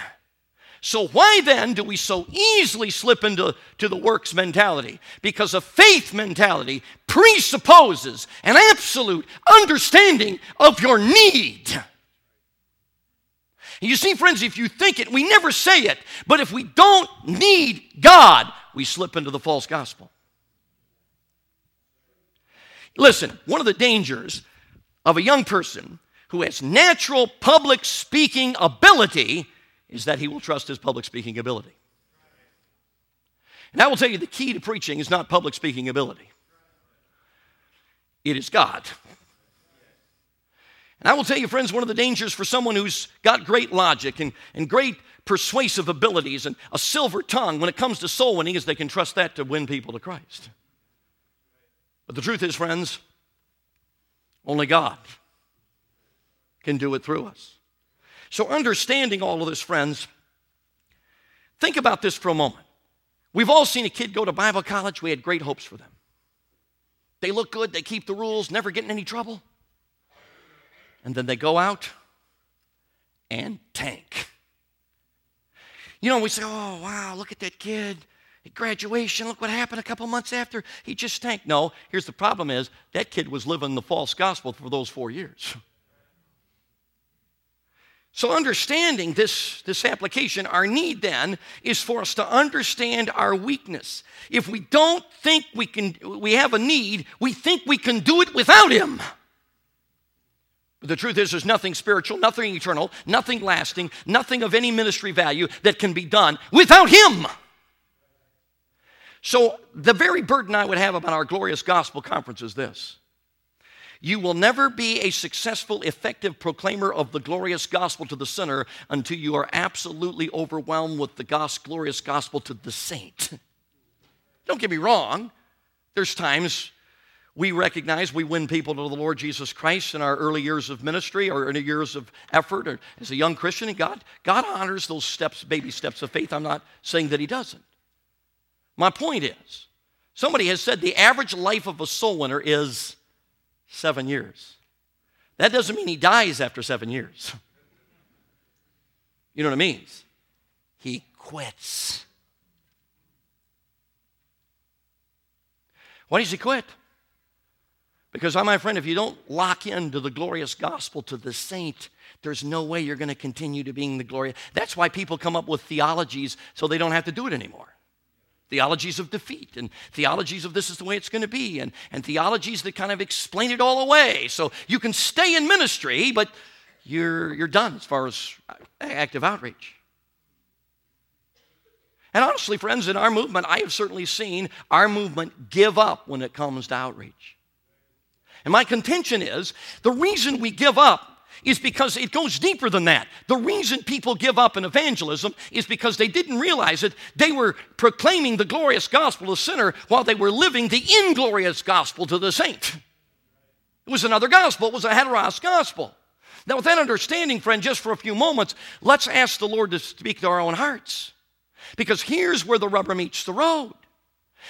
so, why then do we so easily slip into to the works mentality? Because a faith mentality presupposes an absolute understanding of your need. You see, friends, if you think it, we never say it, but if we don't need God, we slip into the false gospel. Listen, one of the dangers of a young person who has natural public speaking ability is that he will trust his public speaking ability. And I will tell you the key to preaching is not public speaking ability, it is God. And I will tell you, friends, one of the dangers for someone who's got great logic and, and great persuasive abilities and a silver tongue when it comes to soul winning is they can trust that to win people to Christ. But the truth is, friends, only God can do it through us. So, understanding all of this, friends, think about this for a moment. We've all seen a kid go to Bible college, we had great hopes for them. They look good, they keep the rules, never get in any trouble. And then they go out and tank. You know, we say, oh, wow, look at that kid. At graduation, look what happened a couple months after. He just tanked. No, here's the problem is that kid was living the false gospel for those four years. So, understanding this, this application, our need then is for us to understand our weakness. If we don't think we can, we have a need, we think we can do it without Him. But the truth is, there's nothing spiritual, nothing eternal, nothing lasting, nothing of any ministry value that can be done without Him. So, the very burden I would have about our glorious gospel conference is this you will never be a successful, effective proclaimer of the glorious gospel to the sinner until you are absolutely overwhelmed with the glorious gospel to the saint. Don't get me wrong. There's times we recognize we win people to the Lord Jesus Christ in our early years of ministry or in years of effort or as a young Christian, and God, God honors those steps, baby steps of faith. I'm not saying that He doesn't. My point is, somebody has said the average life of a soul winner is seven years. That doesn't mean he dies after seven years. You know what it means? He quits. Why does he quit? Because, my friend, if you don't lock into the glorious gospel to the saint, there's no way you're going to continue to being the glory. That's why people come up with theologies so they don't have to do it anymore theologies of defeat and theologies of this is the way it's going to be and, and theologies that kind of explain it all away. So you can stay in ministry but you're, you're done as far as active outreach. And honestly friends in our movement i have certainly seen our movement give up when it comes to outreach. And my contention is the reason we give up is because it goes deeper than that. The reason people give up in evangelism is because they didn't realize it. They were proclaiming the glorious gospel to the sinner while they were living the inglorious gospel to the saint. It was another gospel, it was a heteros gospel. Now, with that understanding, friend, just for a few moments, let's ask the Lord to speak to our own hearts. Because here's where the rubber meets the road.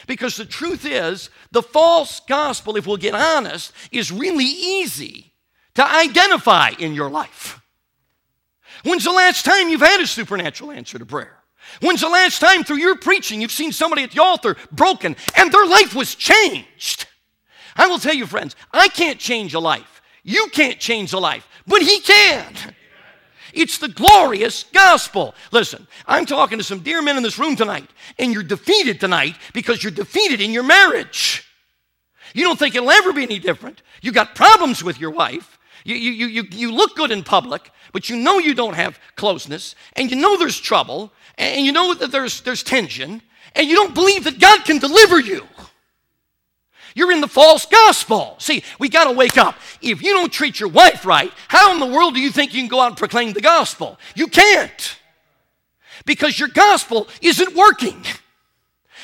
Because the truth is, the false gospel, if we'll get honest, is really easy to identify in your life. When's the last time you've had a supernatural answer to prayer? When's the last time through your preaching you've seen somebody at the altar broken and their life was changed? I will tell you, friends, I can't change a life. You can't change a life, but He can. It's the glorious gospel. Listen, I'm talking to some dear men in this room tonight, and you're defeated tonight because you're defeated in your marriage. You don't think it'll ever be any different. You got problems with your wife. You, you, you, you look good in public, but you know you don't have closeness, and you know there's trouble, and you know that there's, there's tension, and you don't believe that God can deliver you. You're in the false gospel. See, we got to wake up. If you don't treat your wife right, how in the world do you think you can go out and proclaim the gospel? You can't. Because your gospel isn't working.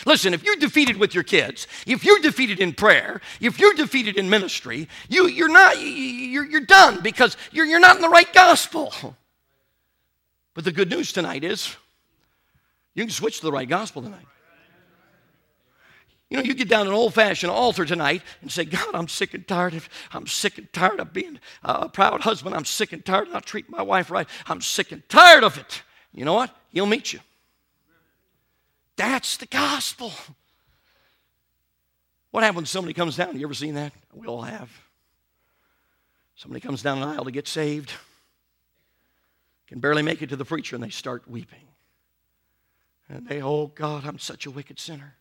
Listen, if you're defeated with your kids, if you're defeated in prayer, if you're defeated in ministry, you, you're not, you're, you're done because you're, you're not in the right gospel. But the good news tonight is you can switch to the right gospel tonight. You know, you get down an old fashioned altar tonight and say, God, I'm sick and tired of, I'm sick and tired of being a proud husband. I'm sick and tired of not treating my wife right. I'm sick and tired of it. You know what? He'll meet you. That's the gospel. What happens when somebody comes down? You ever seen that? We all have. Somebody comes down an aisle to get saved, can barely make it to the preacher, and they start weeping. And they, oh God, I'm such a wicked sinner.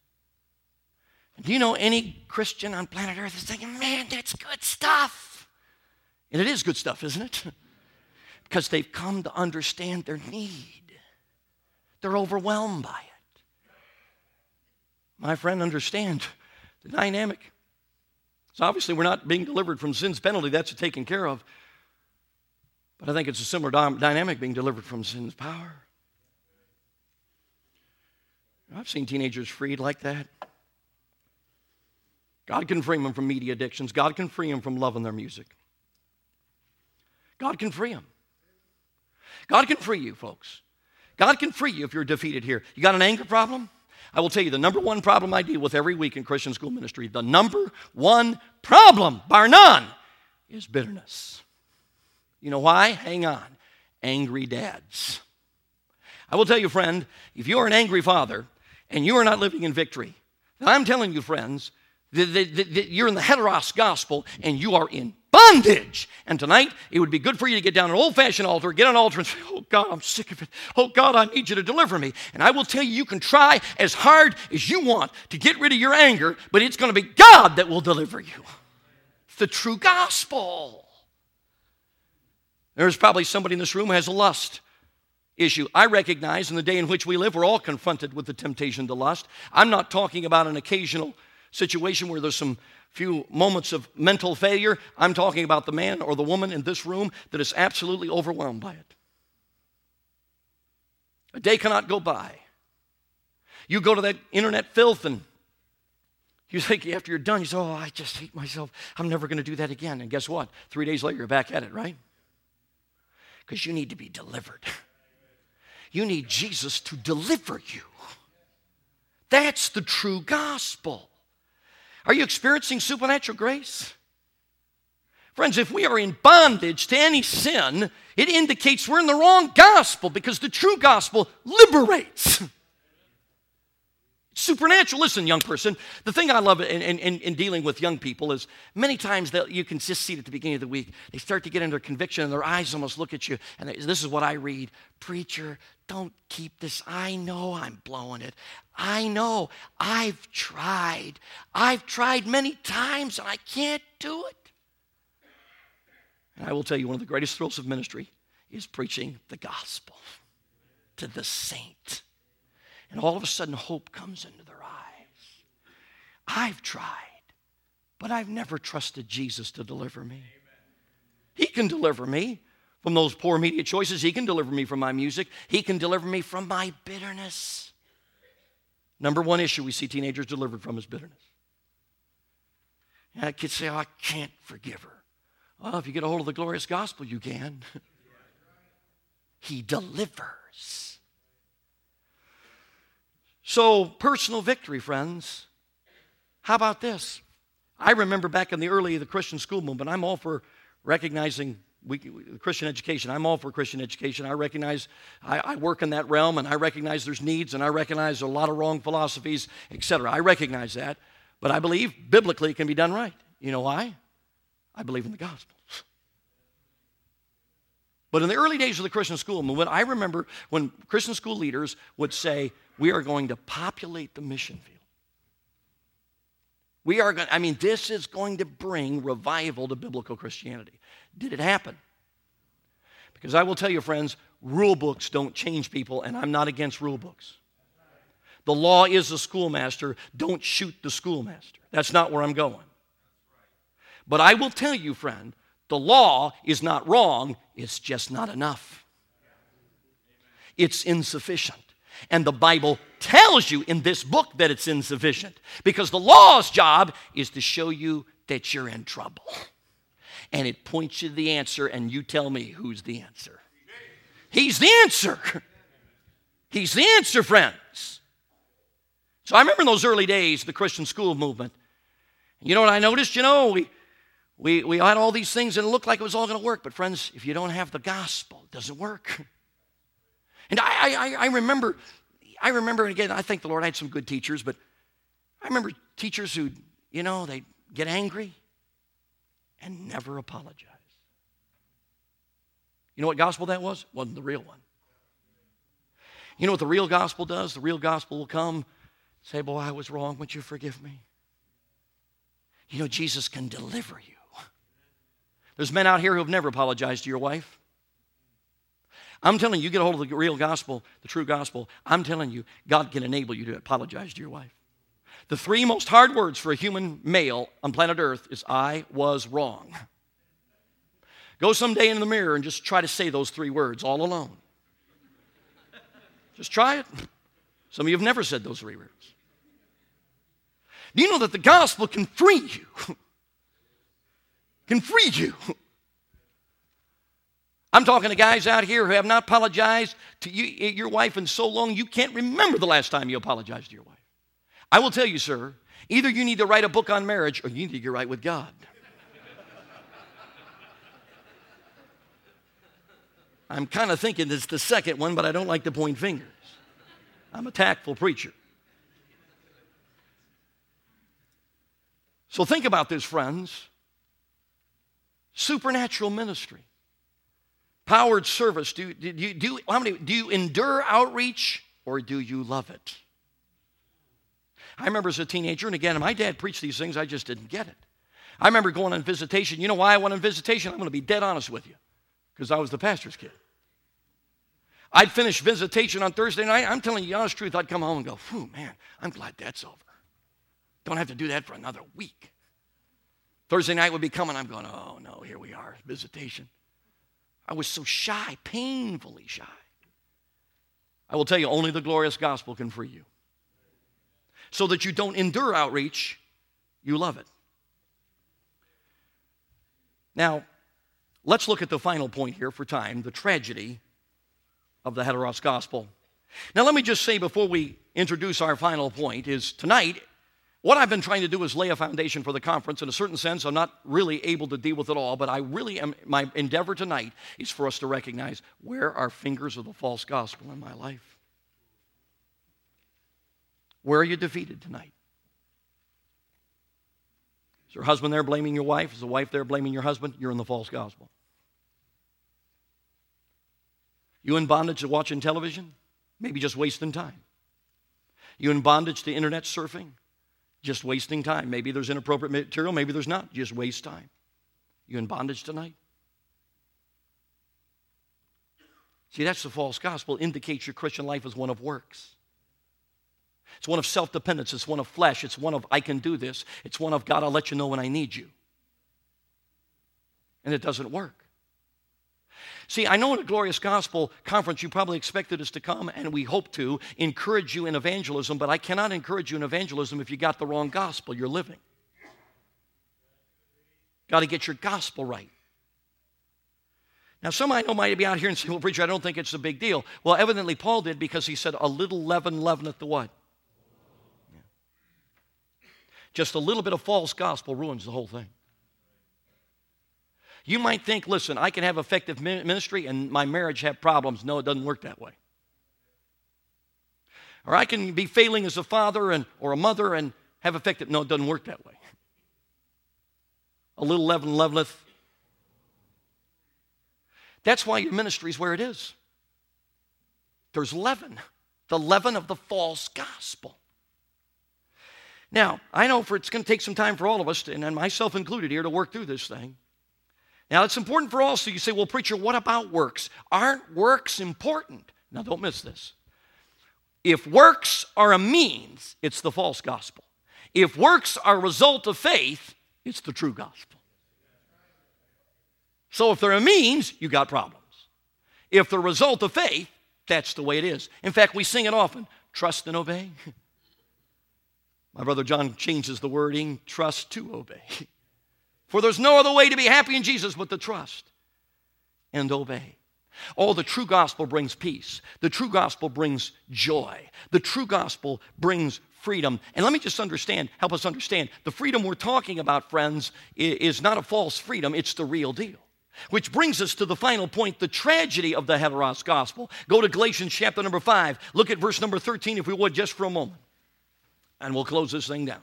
And do you know any Christian on planet Earth is thinking, man, that's good stuff? And it is good stuff, isn't it? because they've come to understand their need. They're overwhelmed by it. My friend, understand the dynamic. So obviously, we're not being delivered from sin's penalty, that's taken care of. But I think it's a similar dynamic being delivered from sin's power. I've seen teenagers freed like that. God can free them from media addictions. God can free them from loving their music. God can free them. God can free you, folks. God can free you if you're defeated here. You got an anger problem? I will tell you the number one problem I deal with every week in Christian school ministry, the number one problem, bar none, is bitterness. You know why? Hang on. Angry dads. I will tell you, friend, if you are an angry father and you are not living in victory, I'm telling you, friends, that, that, that you're in the heteros gospel and you are in bondage. And tonight, it would be good for you to get down an old fashioned altar, get an altar, and say, Oh God, I'm sick of it. Oh God, I need you to deliver me. And I will tell you, you can try as hard as you want to get rid of your anger, but it's going to be God that will deliver you. The true gospel. There's probably somebody in this room who has a lust issue. I recognize in the day in which we live, we're all confronted with the temptation to lust. I'm not talking about an occasional situation where there's some few moments of mental failure. I'm talking about the man or the woman in this room that is absolutely overwhelmed by it. A day cannot go by. You go to that internet filth and you think after you're done, you say, Oh, I just hate myself. I'm never going to do that again. And guess what? Three days later, you're back at it, right? Because you need to be delivered. You need Jesus to deliver you. That's the true gospel. Are you experiencing supernatural grace? Friends, if we are in bondage to any sin, it indicates we're in the wrong gospel because the true gospel liberates. Supernatural. Listen, young person, the thing I love in, in, in dealing with young people is many times that you can just see it at the beginning of the week. They start to get into conviction and their eyes almost look at you. And this is what I read Preacher, don't keep this. I know I'm blowing it. I know I've tried. I've tried many times and I can't do it. And I will tell you, one of the greatest thrills of ministry is preaching the gospel to the saint and all of a sudden, hope comes into their eyes. I've tried, but I've never trusted Jesus to deliver me. He can deliver me from those poor media choices. He can deliver me from my music. He can deliver me from my bitterness. Number one issue we see teenagers delivered from is bitterness. And kids say, oh, I can't forgive her. Well, if you get a hold of the glorious gospel, you can. he delivers. So, personal victory, friends. How about this? I remember back in the early the Christian school movement, I'm all for recognizing we, Christian education. I'm all for Christian education. I recognize I, I, work in that realm and I recognize there's needs and I recognize a lot of wrong philosophies, etc. I recognize that. But I believe biblically it can be done right. You know why? I believe in the gospel. But in the early days of the Christian school movement, I remember when Christian school leaders would say, We are going to populate the mission field. We are going, I mean, this is going to bring revival to biblical Christianity. Did it happen? Because I will tell you, friends, rule books don't change people, and I'm not against rule books. The law is the schoolmaster. Don't shoot the schoolmaster. That's not where I'm going. But I will tell you, friend, the law is not wrong, it's just not enough. It's insufficient. And the Bible tells you in this book that it's insufficient because the law's job is to show you that you're in trouble. And it points you to the answer, and you tell me who's the answer. He's the answer. He's the answer, friends. So I remember in those early days, the Christian school movement. You know what I noticed? You know, we, we, we had all these things and it looked like it was all going to work. But, friends, if you don't have the gospel, it doesn't work. And I, I, I remember, I remember, again, I thank the Lord I had some good teachers, but I remember teachers who, you know, they get angry and never apologize. You know what gospel that was? Wasn't the real one. You know what the real gospel does? The real gospel will come, say, Boy, I was wrong. Would you forgive me? You know, Jesus can deliver you. There's men out here who have never apologized to your wife. I'm telling you, you get a hold of the real gospel, the true gospel. I'm telling you, God can enable you to apologize to your wife. The three most hard words for a human male on planet Earth is I was wrong. Go someday in the mirror and just try to say those three words all alone. Just try it. Some of you have never said those three words. Do you know that the gospel can free you? can free you. I'm talking to guys out here who have not apologized to you, eh, your wife in so long you can't remember the last time you apologized to your wife. I will tell you, sir, either you need to write a book on marriage or you need to get right with God. I'm kind of thinking it's the second one, but I don't like to point fingers. I'm a tactful preacher. So think about this, friends. Supernatural ministry, powered service. Do, do, you, do, how many, do you endure outreach or do you love it? I remember as a teenager, and again, my dad preached these things, I just didn't get it. I remember going on visitation. You know why I went on visitation? I'm going to be dead honest with you, because I was the pastor's kid. I'd finish visitation on Thursday night. I'm telling you the honest truth. I'd come home and go, whew, man, I'm glad that's over. Don't have to do that for another week. Thursday night would be coming. I'm going, oh no, here we are, visitation. I was so shy, painfully shy. I will tell you, only the glorious gospel can free you. So that you don't endure outreach, you love it. Now, let's look at the final point here for time the tragedy of the heteros gospel. Now, let me just say before we introduce our final point is tonight, what I've been trying to do is lay a foundation for the conference. In a certain sense, I'm not really able to deal with it all, but I really am, my endeavor tonight is for us to recognize where are fingers of the false gospel in my life? Where are you defeated tonight? Is your husband there blaming your wife? Is the wife there blaming your husband? You're in the false gospel. You in bondage to watching television? Maybe just wasting time. You in bondage to internet surfing? Just wasting time. Maybe there's inappropriate material, maybe there's not. Just waste time. You in bondage tonight? See, that's the false gospel. Indicates your Christian life is one of works. It's one of self dependence. It's one of flesh. It's one of, I can do this. It's one of, God, I'll let you know when I need you. And it doesn't work. See, I know in a Glorious Gospel conference you probably expected us to come, and we hope to encourage you in evangelism, but I cannot encourage you in evangelism if you got the wrong gospel you're living. Got to get your gospel right. Now, some I know might be out here and say, well, preacher, I don't think it's a big deal. Well, evidently Paul did because he said, a little leaven leaveneth the what? Yeah. Just a little bit of false gospel ruins the whole thing. You might think, listen, I can have effective ministry and my marriage have problems. No, it doesn't work that way. Or I can be failing as a father and, or a mother and have effective. No, it doesn't work that way. A little leaven leaveneth. That's why your ministry is where it is. There's leaven, the leaven of the false gospel. Now, I know for it's going to take some time for all of us, and myself included here, to work through this thing. Now, it's important for all. So you say, well, preacher, what about works? Aren't works important? Now, don't miss this. If works are a means, it's the false gospel. If works are a result of faith, it's the true gospel. So if they're a means, you got problems. If the result of faith, that's the way it is. In fact, we sing it often trust and obey. My brother John changes the wording trust to obey. For there's no other way to be happy in Jesus but to trust and obey. Oh, the true gospel brings peace. The true gospel brings joy. The true gospel brings freedom. And let me just understand, help us understand, the freedom we're talking about, friends, is not a false freedom, it's the real deal. Which brings us to the final point the tragedy of the heteros gospel. Go to Galatians chapter number 5. Look at verse number 13, if we would, just for a moment. And we'll close this thing down.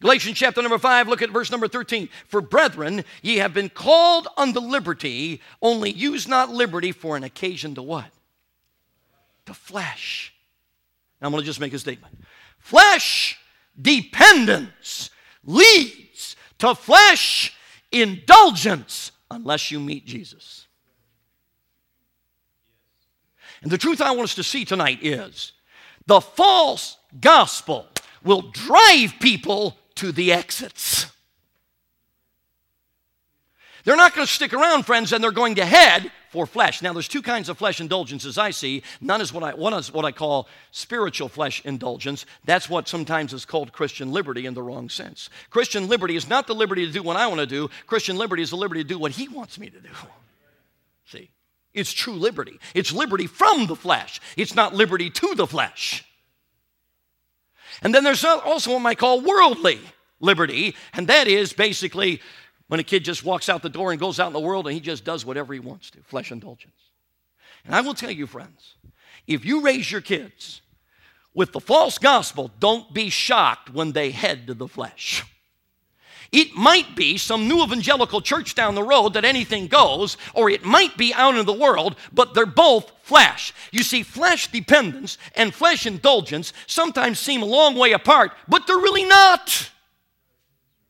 Galatians chapter number 5, look at verse number 13. For brethren, ye have been called unto liberty, only use not liberty for an occasion to what? To flesh. Now I'm going to just make a statement. Flesh dependence leads to flesh indulgence unless you meet Jesus. And the truth I want us to see tonight is the false gospel will drive people to the exits. They're not going to stick around, friends, and they're going to head for flesh. Now, there's two kinds of flesh indulgences I see. None is what I, one is what I call spiritual flesh indulgence. That's what sometimes is called Christian liberty in the wrong sense. Christian liberty is not the liberty to do what I want to do. Christian liberty is the liberty to do what He wants me to do. See, it's true liberty. It's liberty from the flesh. It's not liberty to the flesh. And then there's also what I call worldly liberty, and that is basically when a kid just walks out the door and goes out in the world and he just does whatever he wants to flesh indulgence. And I will tell you, friends, if you raise your kids with the false gospel, don't be shocked when they head to the flesh. It might be some new evangelical church down the road that anything goes, or it might be out in the world, but they're both flesh. You see, flesh dependence and flesh indulgence sometimes seem a long way apart, but they're really not.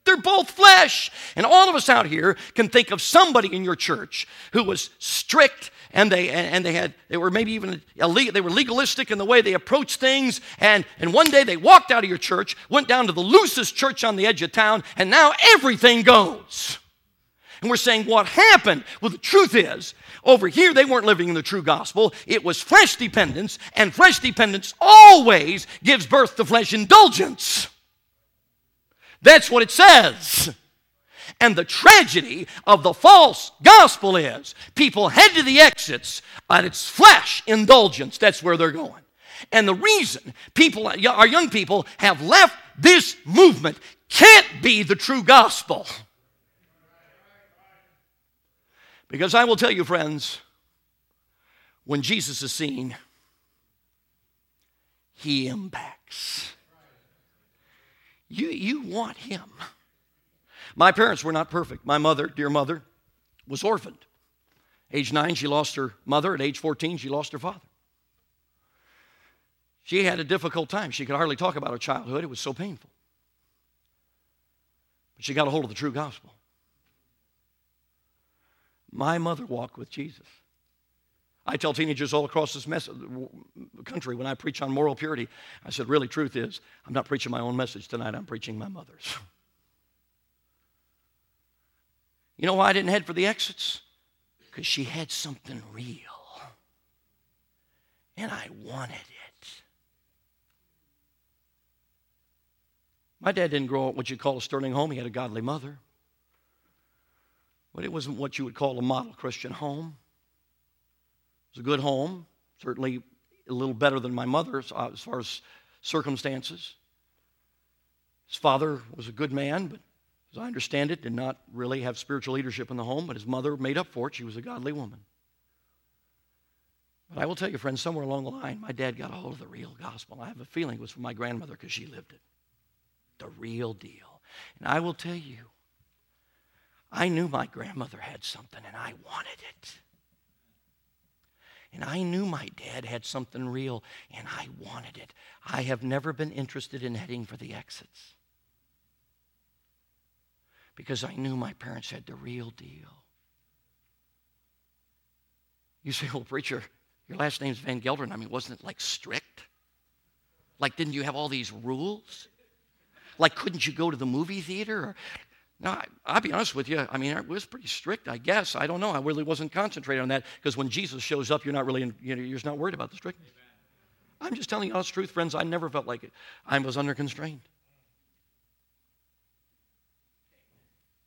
They're both flesh. And all of us out here can think of somebody in your church who was strict and they and they had they were maybe even illegal, they were legalistic in the way they approached things. And and one day they walked out of your church went down to the loosest church on the edge of town and now everything goes. And we're saying what happened? Well the truth is over here they weren't living in the true gospel. It was flesh dependence and flesh dependence always gives birth to flesh indulgence. That's what it says and the tragedy of the false gospel is people head to the exits and it's flesh indulgence. That's where they're going. And the reason people, our young people, have left this movement can't be the true gospel. Because I will tell you, friends, when Jesus is seen, he impacts. You, you want him. My parents were not perfect. My mother, dear mother, was orphaned. Age nine, she lost her mother. At age 14, she lost her father. She had a difficult time. She could hardly talk about her childhood, it was so painful. But she got a hold of the true gospel. My mother walked with Jesus. I tell teenagers all across this mess- country when I preach on moral purity, I said, really, truth is, I'm not preaching my own message tonight, I'm preaching my mother's. You know why I didn't head for the exits? Because she had something real. And I wanted it. My dad didn't grow up what you'd call a sterling home. He had a godly mother. But it wasn't what you would call a model Christian home. It was a good home, certainly a little better than my mother's uh, as far as circumstances. His father was a good man, but as I understand it, did not really have spiritual leadership in the home, but his mother made up for it. She was a godly woman. But I will tell you, friends, somewhere along the line, my dad got a hold of the real gospel. I have a feeling it was from my grandmother because she lived it. The real deal. And I will tell you, I knew my grandmother had something and I wanted it. And I knew my dad had something real and I wanted it. I have never been interested in heading for the exits because I knew my parents had the real deal. You say, well, preacher, your last name's Van Gelderen. I mean, wasn't it like strict? Like, didn't you have all these rules? Like, couldn't you go to the movie theater? Or, no, I, will be honest with you. I mean, it was pretty strict, I guess. I don't know. I really wasn't concentrating on that because when Jesus shows up, you're not really, you know, you're just not worried about the strictness. I'm just telling you honest truth, friends. I never felt like it. I was under constraint.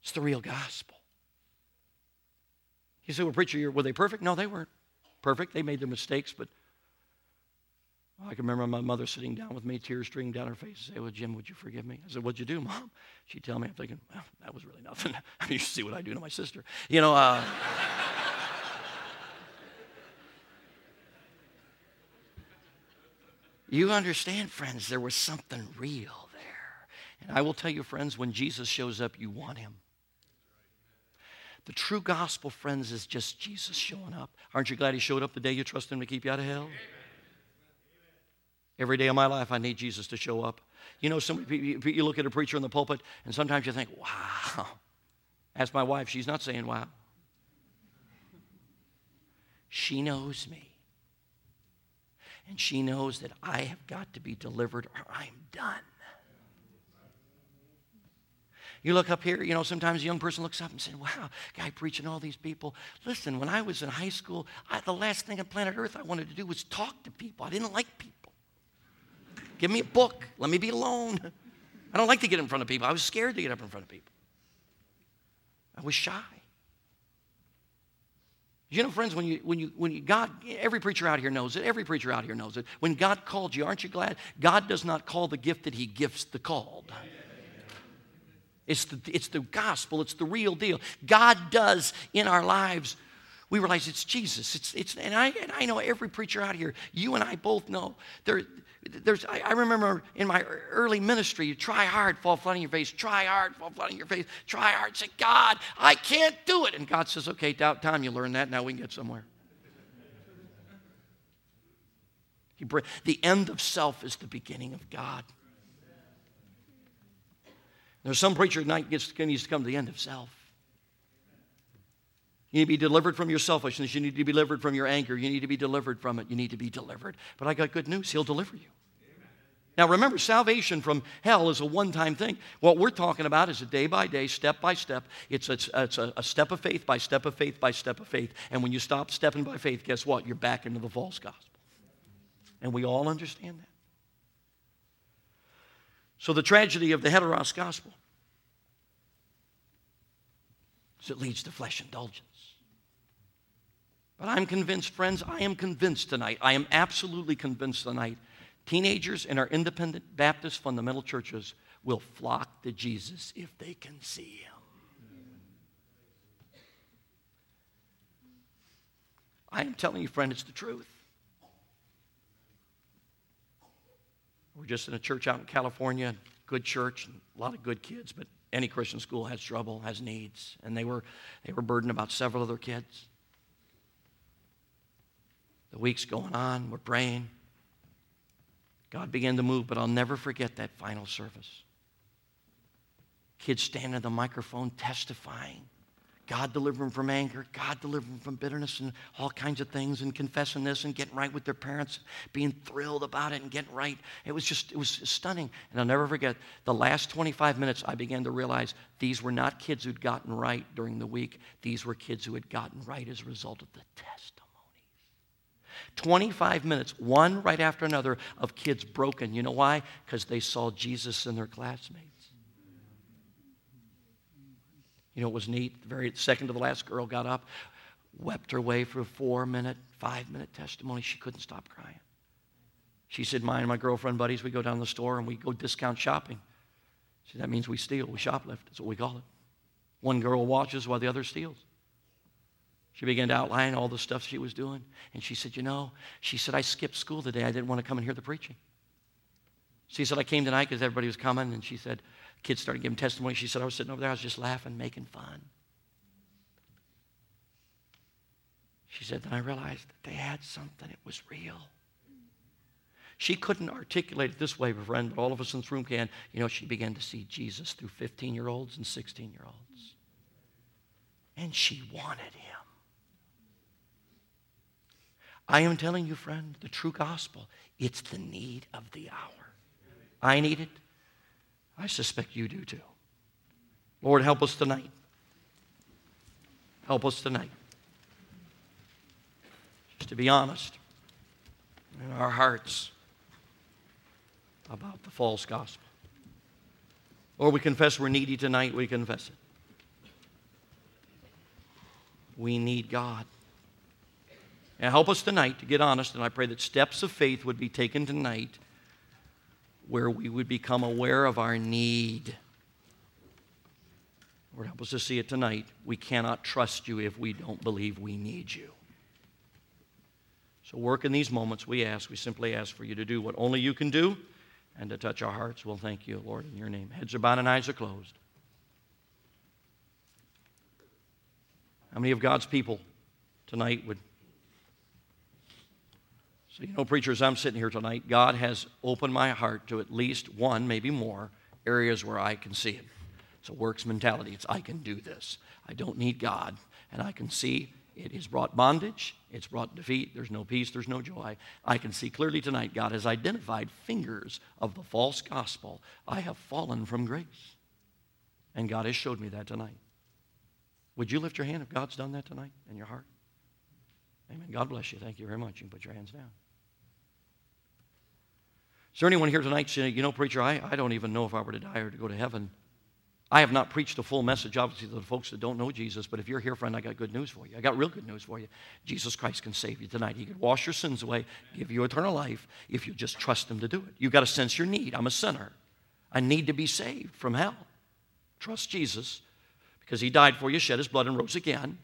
It's the real gospel. You say, well, preacher, were they perfect? No, they weren't perfect. They made their mistakes, but I can remember my mother sitting down with me, tears streaming down her face, and say, Well, Jim, would you forgive me? I said, What'd you do, Mom? She'd tell me, I'm thinking, Well, that was really nothing. I mean, you see what I do to my sister. You know, uh, you understand, friends, there was something real there. And I will tell you, friends, when Jesus shows up, you want him. The true gospel, friends, is just Jesus showing up. Aren't you glad he showed up the day you trust him to keep you out of hell? Every day of my life, I need Jesus to show up. You know, some, you look at a preacher in the pulpit, and sometimes you think, wow. Ask my wife, she's not saying wow. She knows me. And she knows that I have got to be delivered or I'm done. You look up here, you know, sometimes a young person looks up and says, wow, guy preaching all these people. Listen, when I was in high school, I, the last thing on planet Earth I wanted to do was talk to people. I didn't like people. Give me a book. Let me be alone. I don't like to get in front of people. I was scared to get up in front of people. I was shy. You know, friends, when you, when you, when you, God, every preacher out here knows it. Every preacher out here knows it. When God called you, aren't you glad? God does not call the gifted, He gifts the called. It's the, it's the gospel, it's the real deal. God does in our lives we realize it's Jesus. It's, it's, and, I, and I know every preacher out here, you and I both know. There, there's, I, I remember in my early ministry, you try hard, fall flat on your face, try hard, fall flat on your face, try hard, say, God, I can't do it. And God says, okay, doubt time you learn that, now we can get somewhere. The end of self is the beginning of God. There's some preacher tonight gets, needs to come to the end of self. You need to be delivered from your selfishness. You need to be delivered from your anger. You need to be delivered from it. You need to be delivered. But I got good news. He'll deliver you. Now remember, salvation from hell is a one time thing. What we're talking about is a day by day, step by step. It's, a, it's a, a, step of faith by step of faith by step of faith. And when you stop stepping by faith, guess what? You're back into the false gospel. And we all understand that. So the tragedy of the heteros gospel is it leads to flesh indulgence. But I'm convinced, friends, I am convinced tonight, I am absolutely convinced tonight, teenagers in our independent Baptist fundamental churches will flock to Jesus if they can see him. I am telling you, friend, it's the truth. We're just in a church out in California, good church, a lot of good kids, but any Christian school has trouble, has needs, and they were, they were burdened about several other kids. The week's going on, we're praying. God began to move, but I'll never forget that final service. Kids standing at the microphone testifying. God deliver them from anger, God deliver them from bitterness and all kinds of things, and confessing this and getting right with their parents, being thrilled about it and getting right. It was just, it was stunning. And I'll never forget the last 25 minutes, I began to realize these were not kids who'd gotten right during the week, these were kids who had gotten right as a result of the test. 25 minutes, one right after another, of kids broken. You know why? Because they saw Jesus in their classmates. You know, it was neat. The very second to the last girl got up, wept her way for a four minute, five minute testimony. She couldn't stop crying. She said, Mine and my girlfriend buddies, we go down the store and we go discount shopping. She said, That means we steal, we shoplift. That's what we call it. One girl watches while the other steals. She began to outline all the stuff she was doing. And she said, You know, she said, I skipped school today. I didn't want to come and hear the preaching. She said, I came tonight because everybody was coming. And she said, Kids started giving testimony. She said, I was sitting over there, I was just laughing, making fun. She said, Then I realized that they had something, it was real. She couldn't articulate it this way, friend, but all of us in this room can. You know, she began to see Jesus through 15 year olds and 16 year olds. And she wanted him. I am telling you, friend, the true gospel, it's the need of the hour. I need it. I suspect you do too. Lord, help us tonight. Help us tonight. Just to be honest in our hearts about the false gospel. Lord, we confess we're needy tonight. We confess it. We need God. And help us tonight to get honest, and I pray that steps of faith would be taken tonight where we would become aware of our need. Lord, help us to see it tonight. We cannot trust you if we don't believe we need you. So, work in these moments, we ask, we simply ask for you to do what only you can do and to touch our hearts. We'll thank you, Lord, in your name. Heads are bowed and eyes are closed. How many of God's people tonight would so, you know, preachers, I'm sitting here tonight. God has opened my heart to at least one, maybe more, areas where I can see Him. It's a works mentality. It's I can do this. I don't need God. And I can see it has brought bondage, it's brought defeat. There's no peace, there's no joy. I can see clearly tonight God has identified fingers of the false gospel. I have fallen from grace. And God has showed me that tonight. Would you lift your hand if God's done that tonight in your heart? Amen. God bless you. Thank you very much. You can put your hands down. Is there anyone here tonight saying, you know, preacher, I, I don't even know if I were to die or to go to heaven? I have not preached a full message, obviously, to the folks that don't know Jesus, but if you're here, friend, I got good news for you. I got real good news for you. Jesus Christ can save you tonight. He can wash your sins away, give you eternal life if you just trust Him to do it. You've got to sense your need. I'm a sinner. I need to be saved from hell. Trust Jesus because He died for you, shed His blood, and rose again.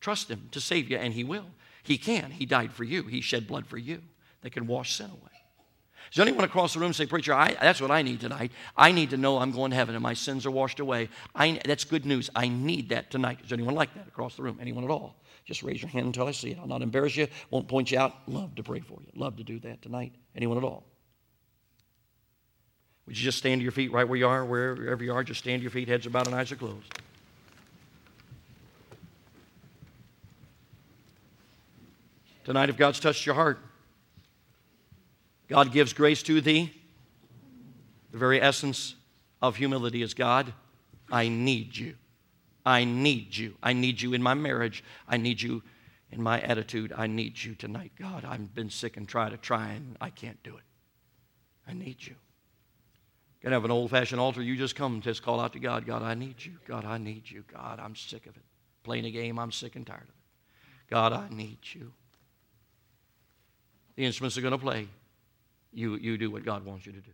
Trust Him to save you, and He will. He can. He died for you, He shed blood for you that can wash sin away. Does anyone across the room say, Preacher, I, that's what I need tonight? I need to know I'm going to heaven and my sins are washed away. I, that's good news. I need that tonight. Does anyone like that across the room? Anyone at all? Just raise your hand until I see it. I'll not embarrass you, won't point you out. Love to pray for you. Love to do that tonight. Anyone at all? Would you just stand to your feet right where you are, wherever you are? Just stand to your feet, heads are bowed and eyes are closed. Tonight, if God's touched your heart, God gives grace to thee. The very essence of humility is God, I need you. I need you. I need you in my marriage. I need you in my attitude. I need you tonight, God. I've been sick and tried to try and I can't do it. I need you. Can have an old fashioned altar. You just come, and just call out to God. God, I need you. God, I need you. God, I'm sick of it. Playing a game, I'm sick and tired of it. God, I need you. The instruments are going to play. You, you do what God wants you to do.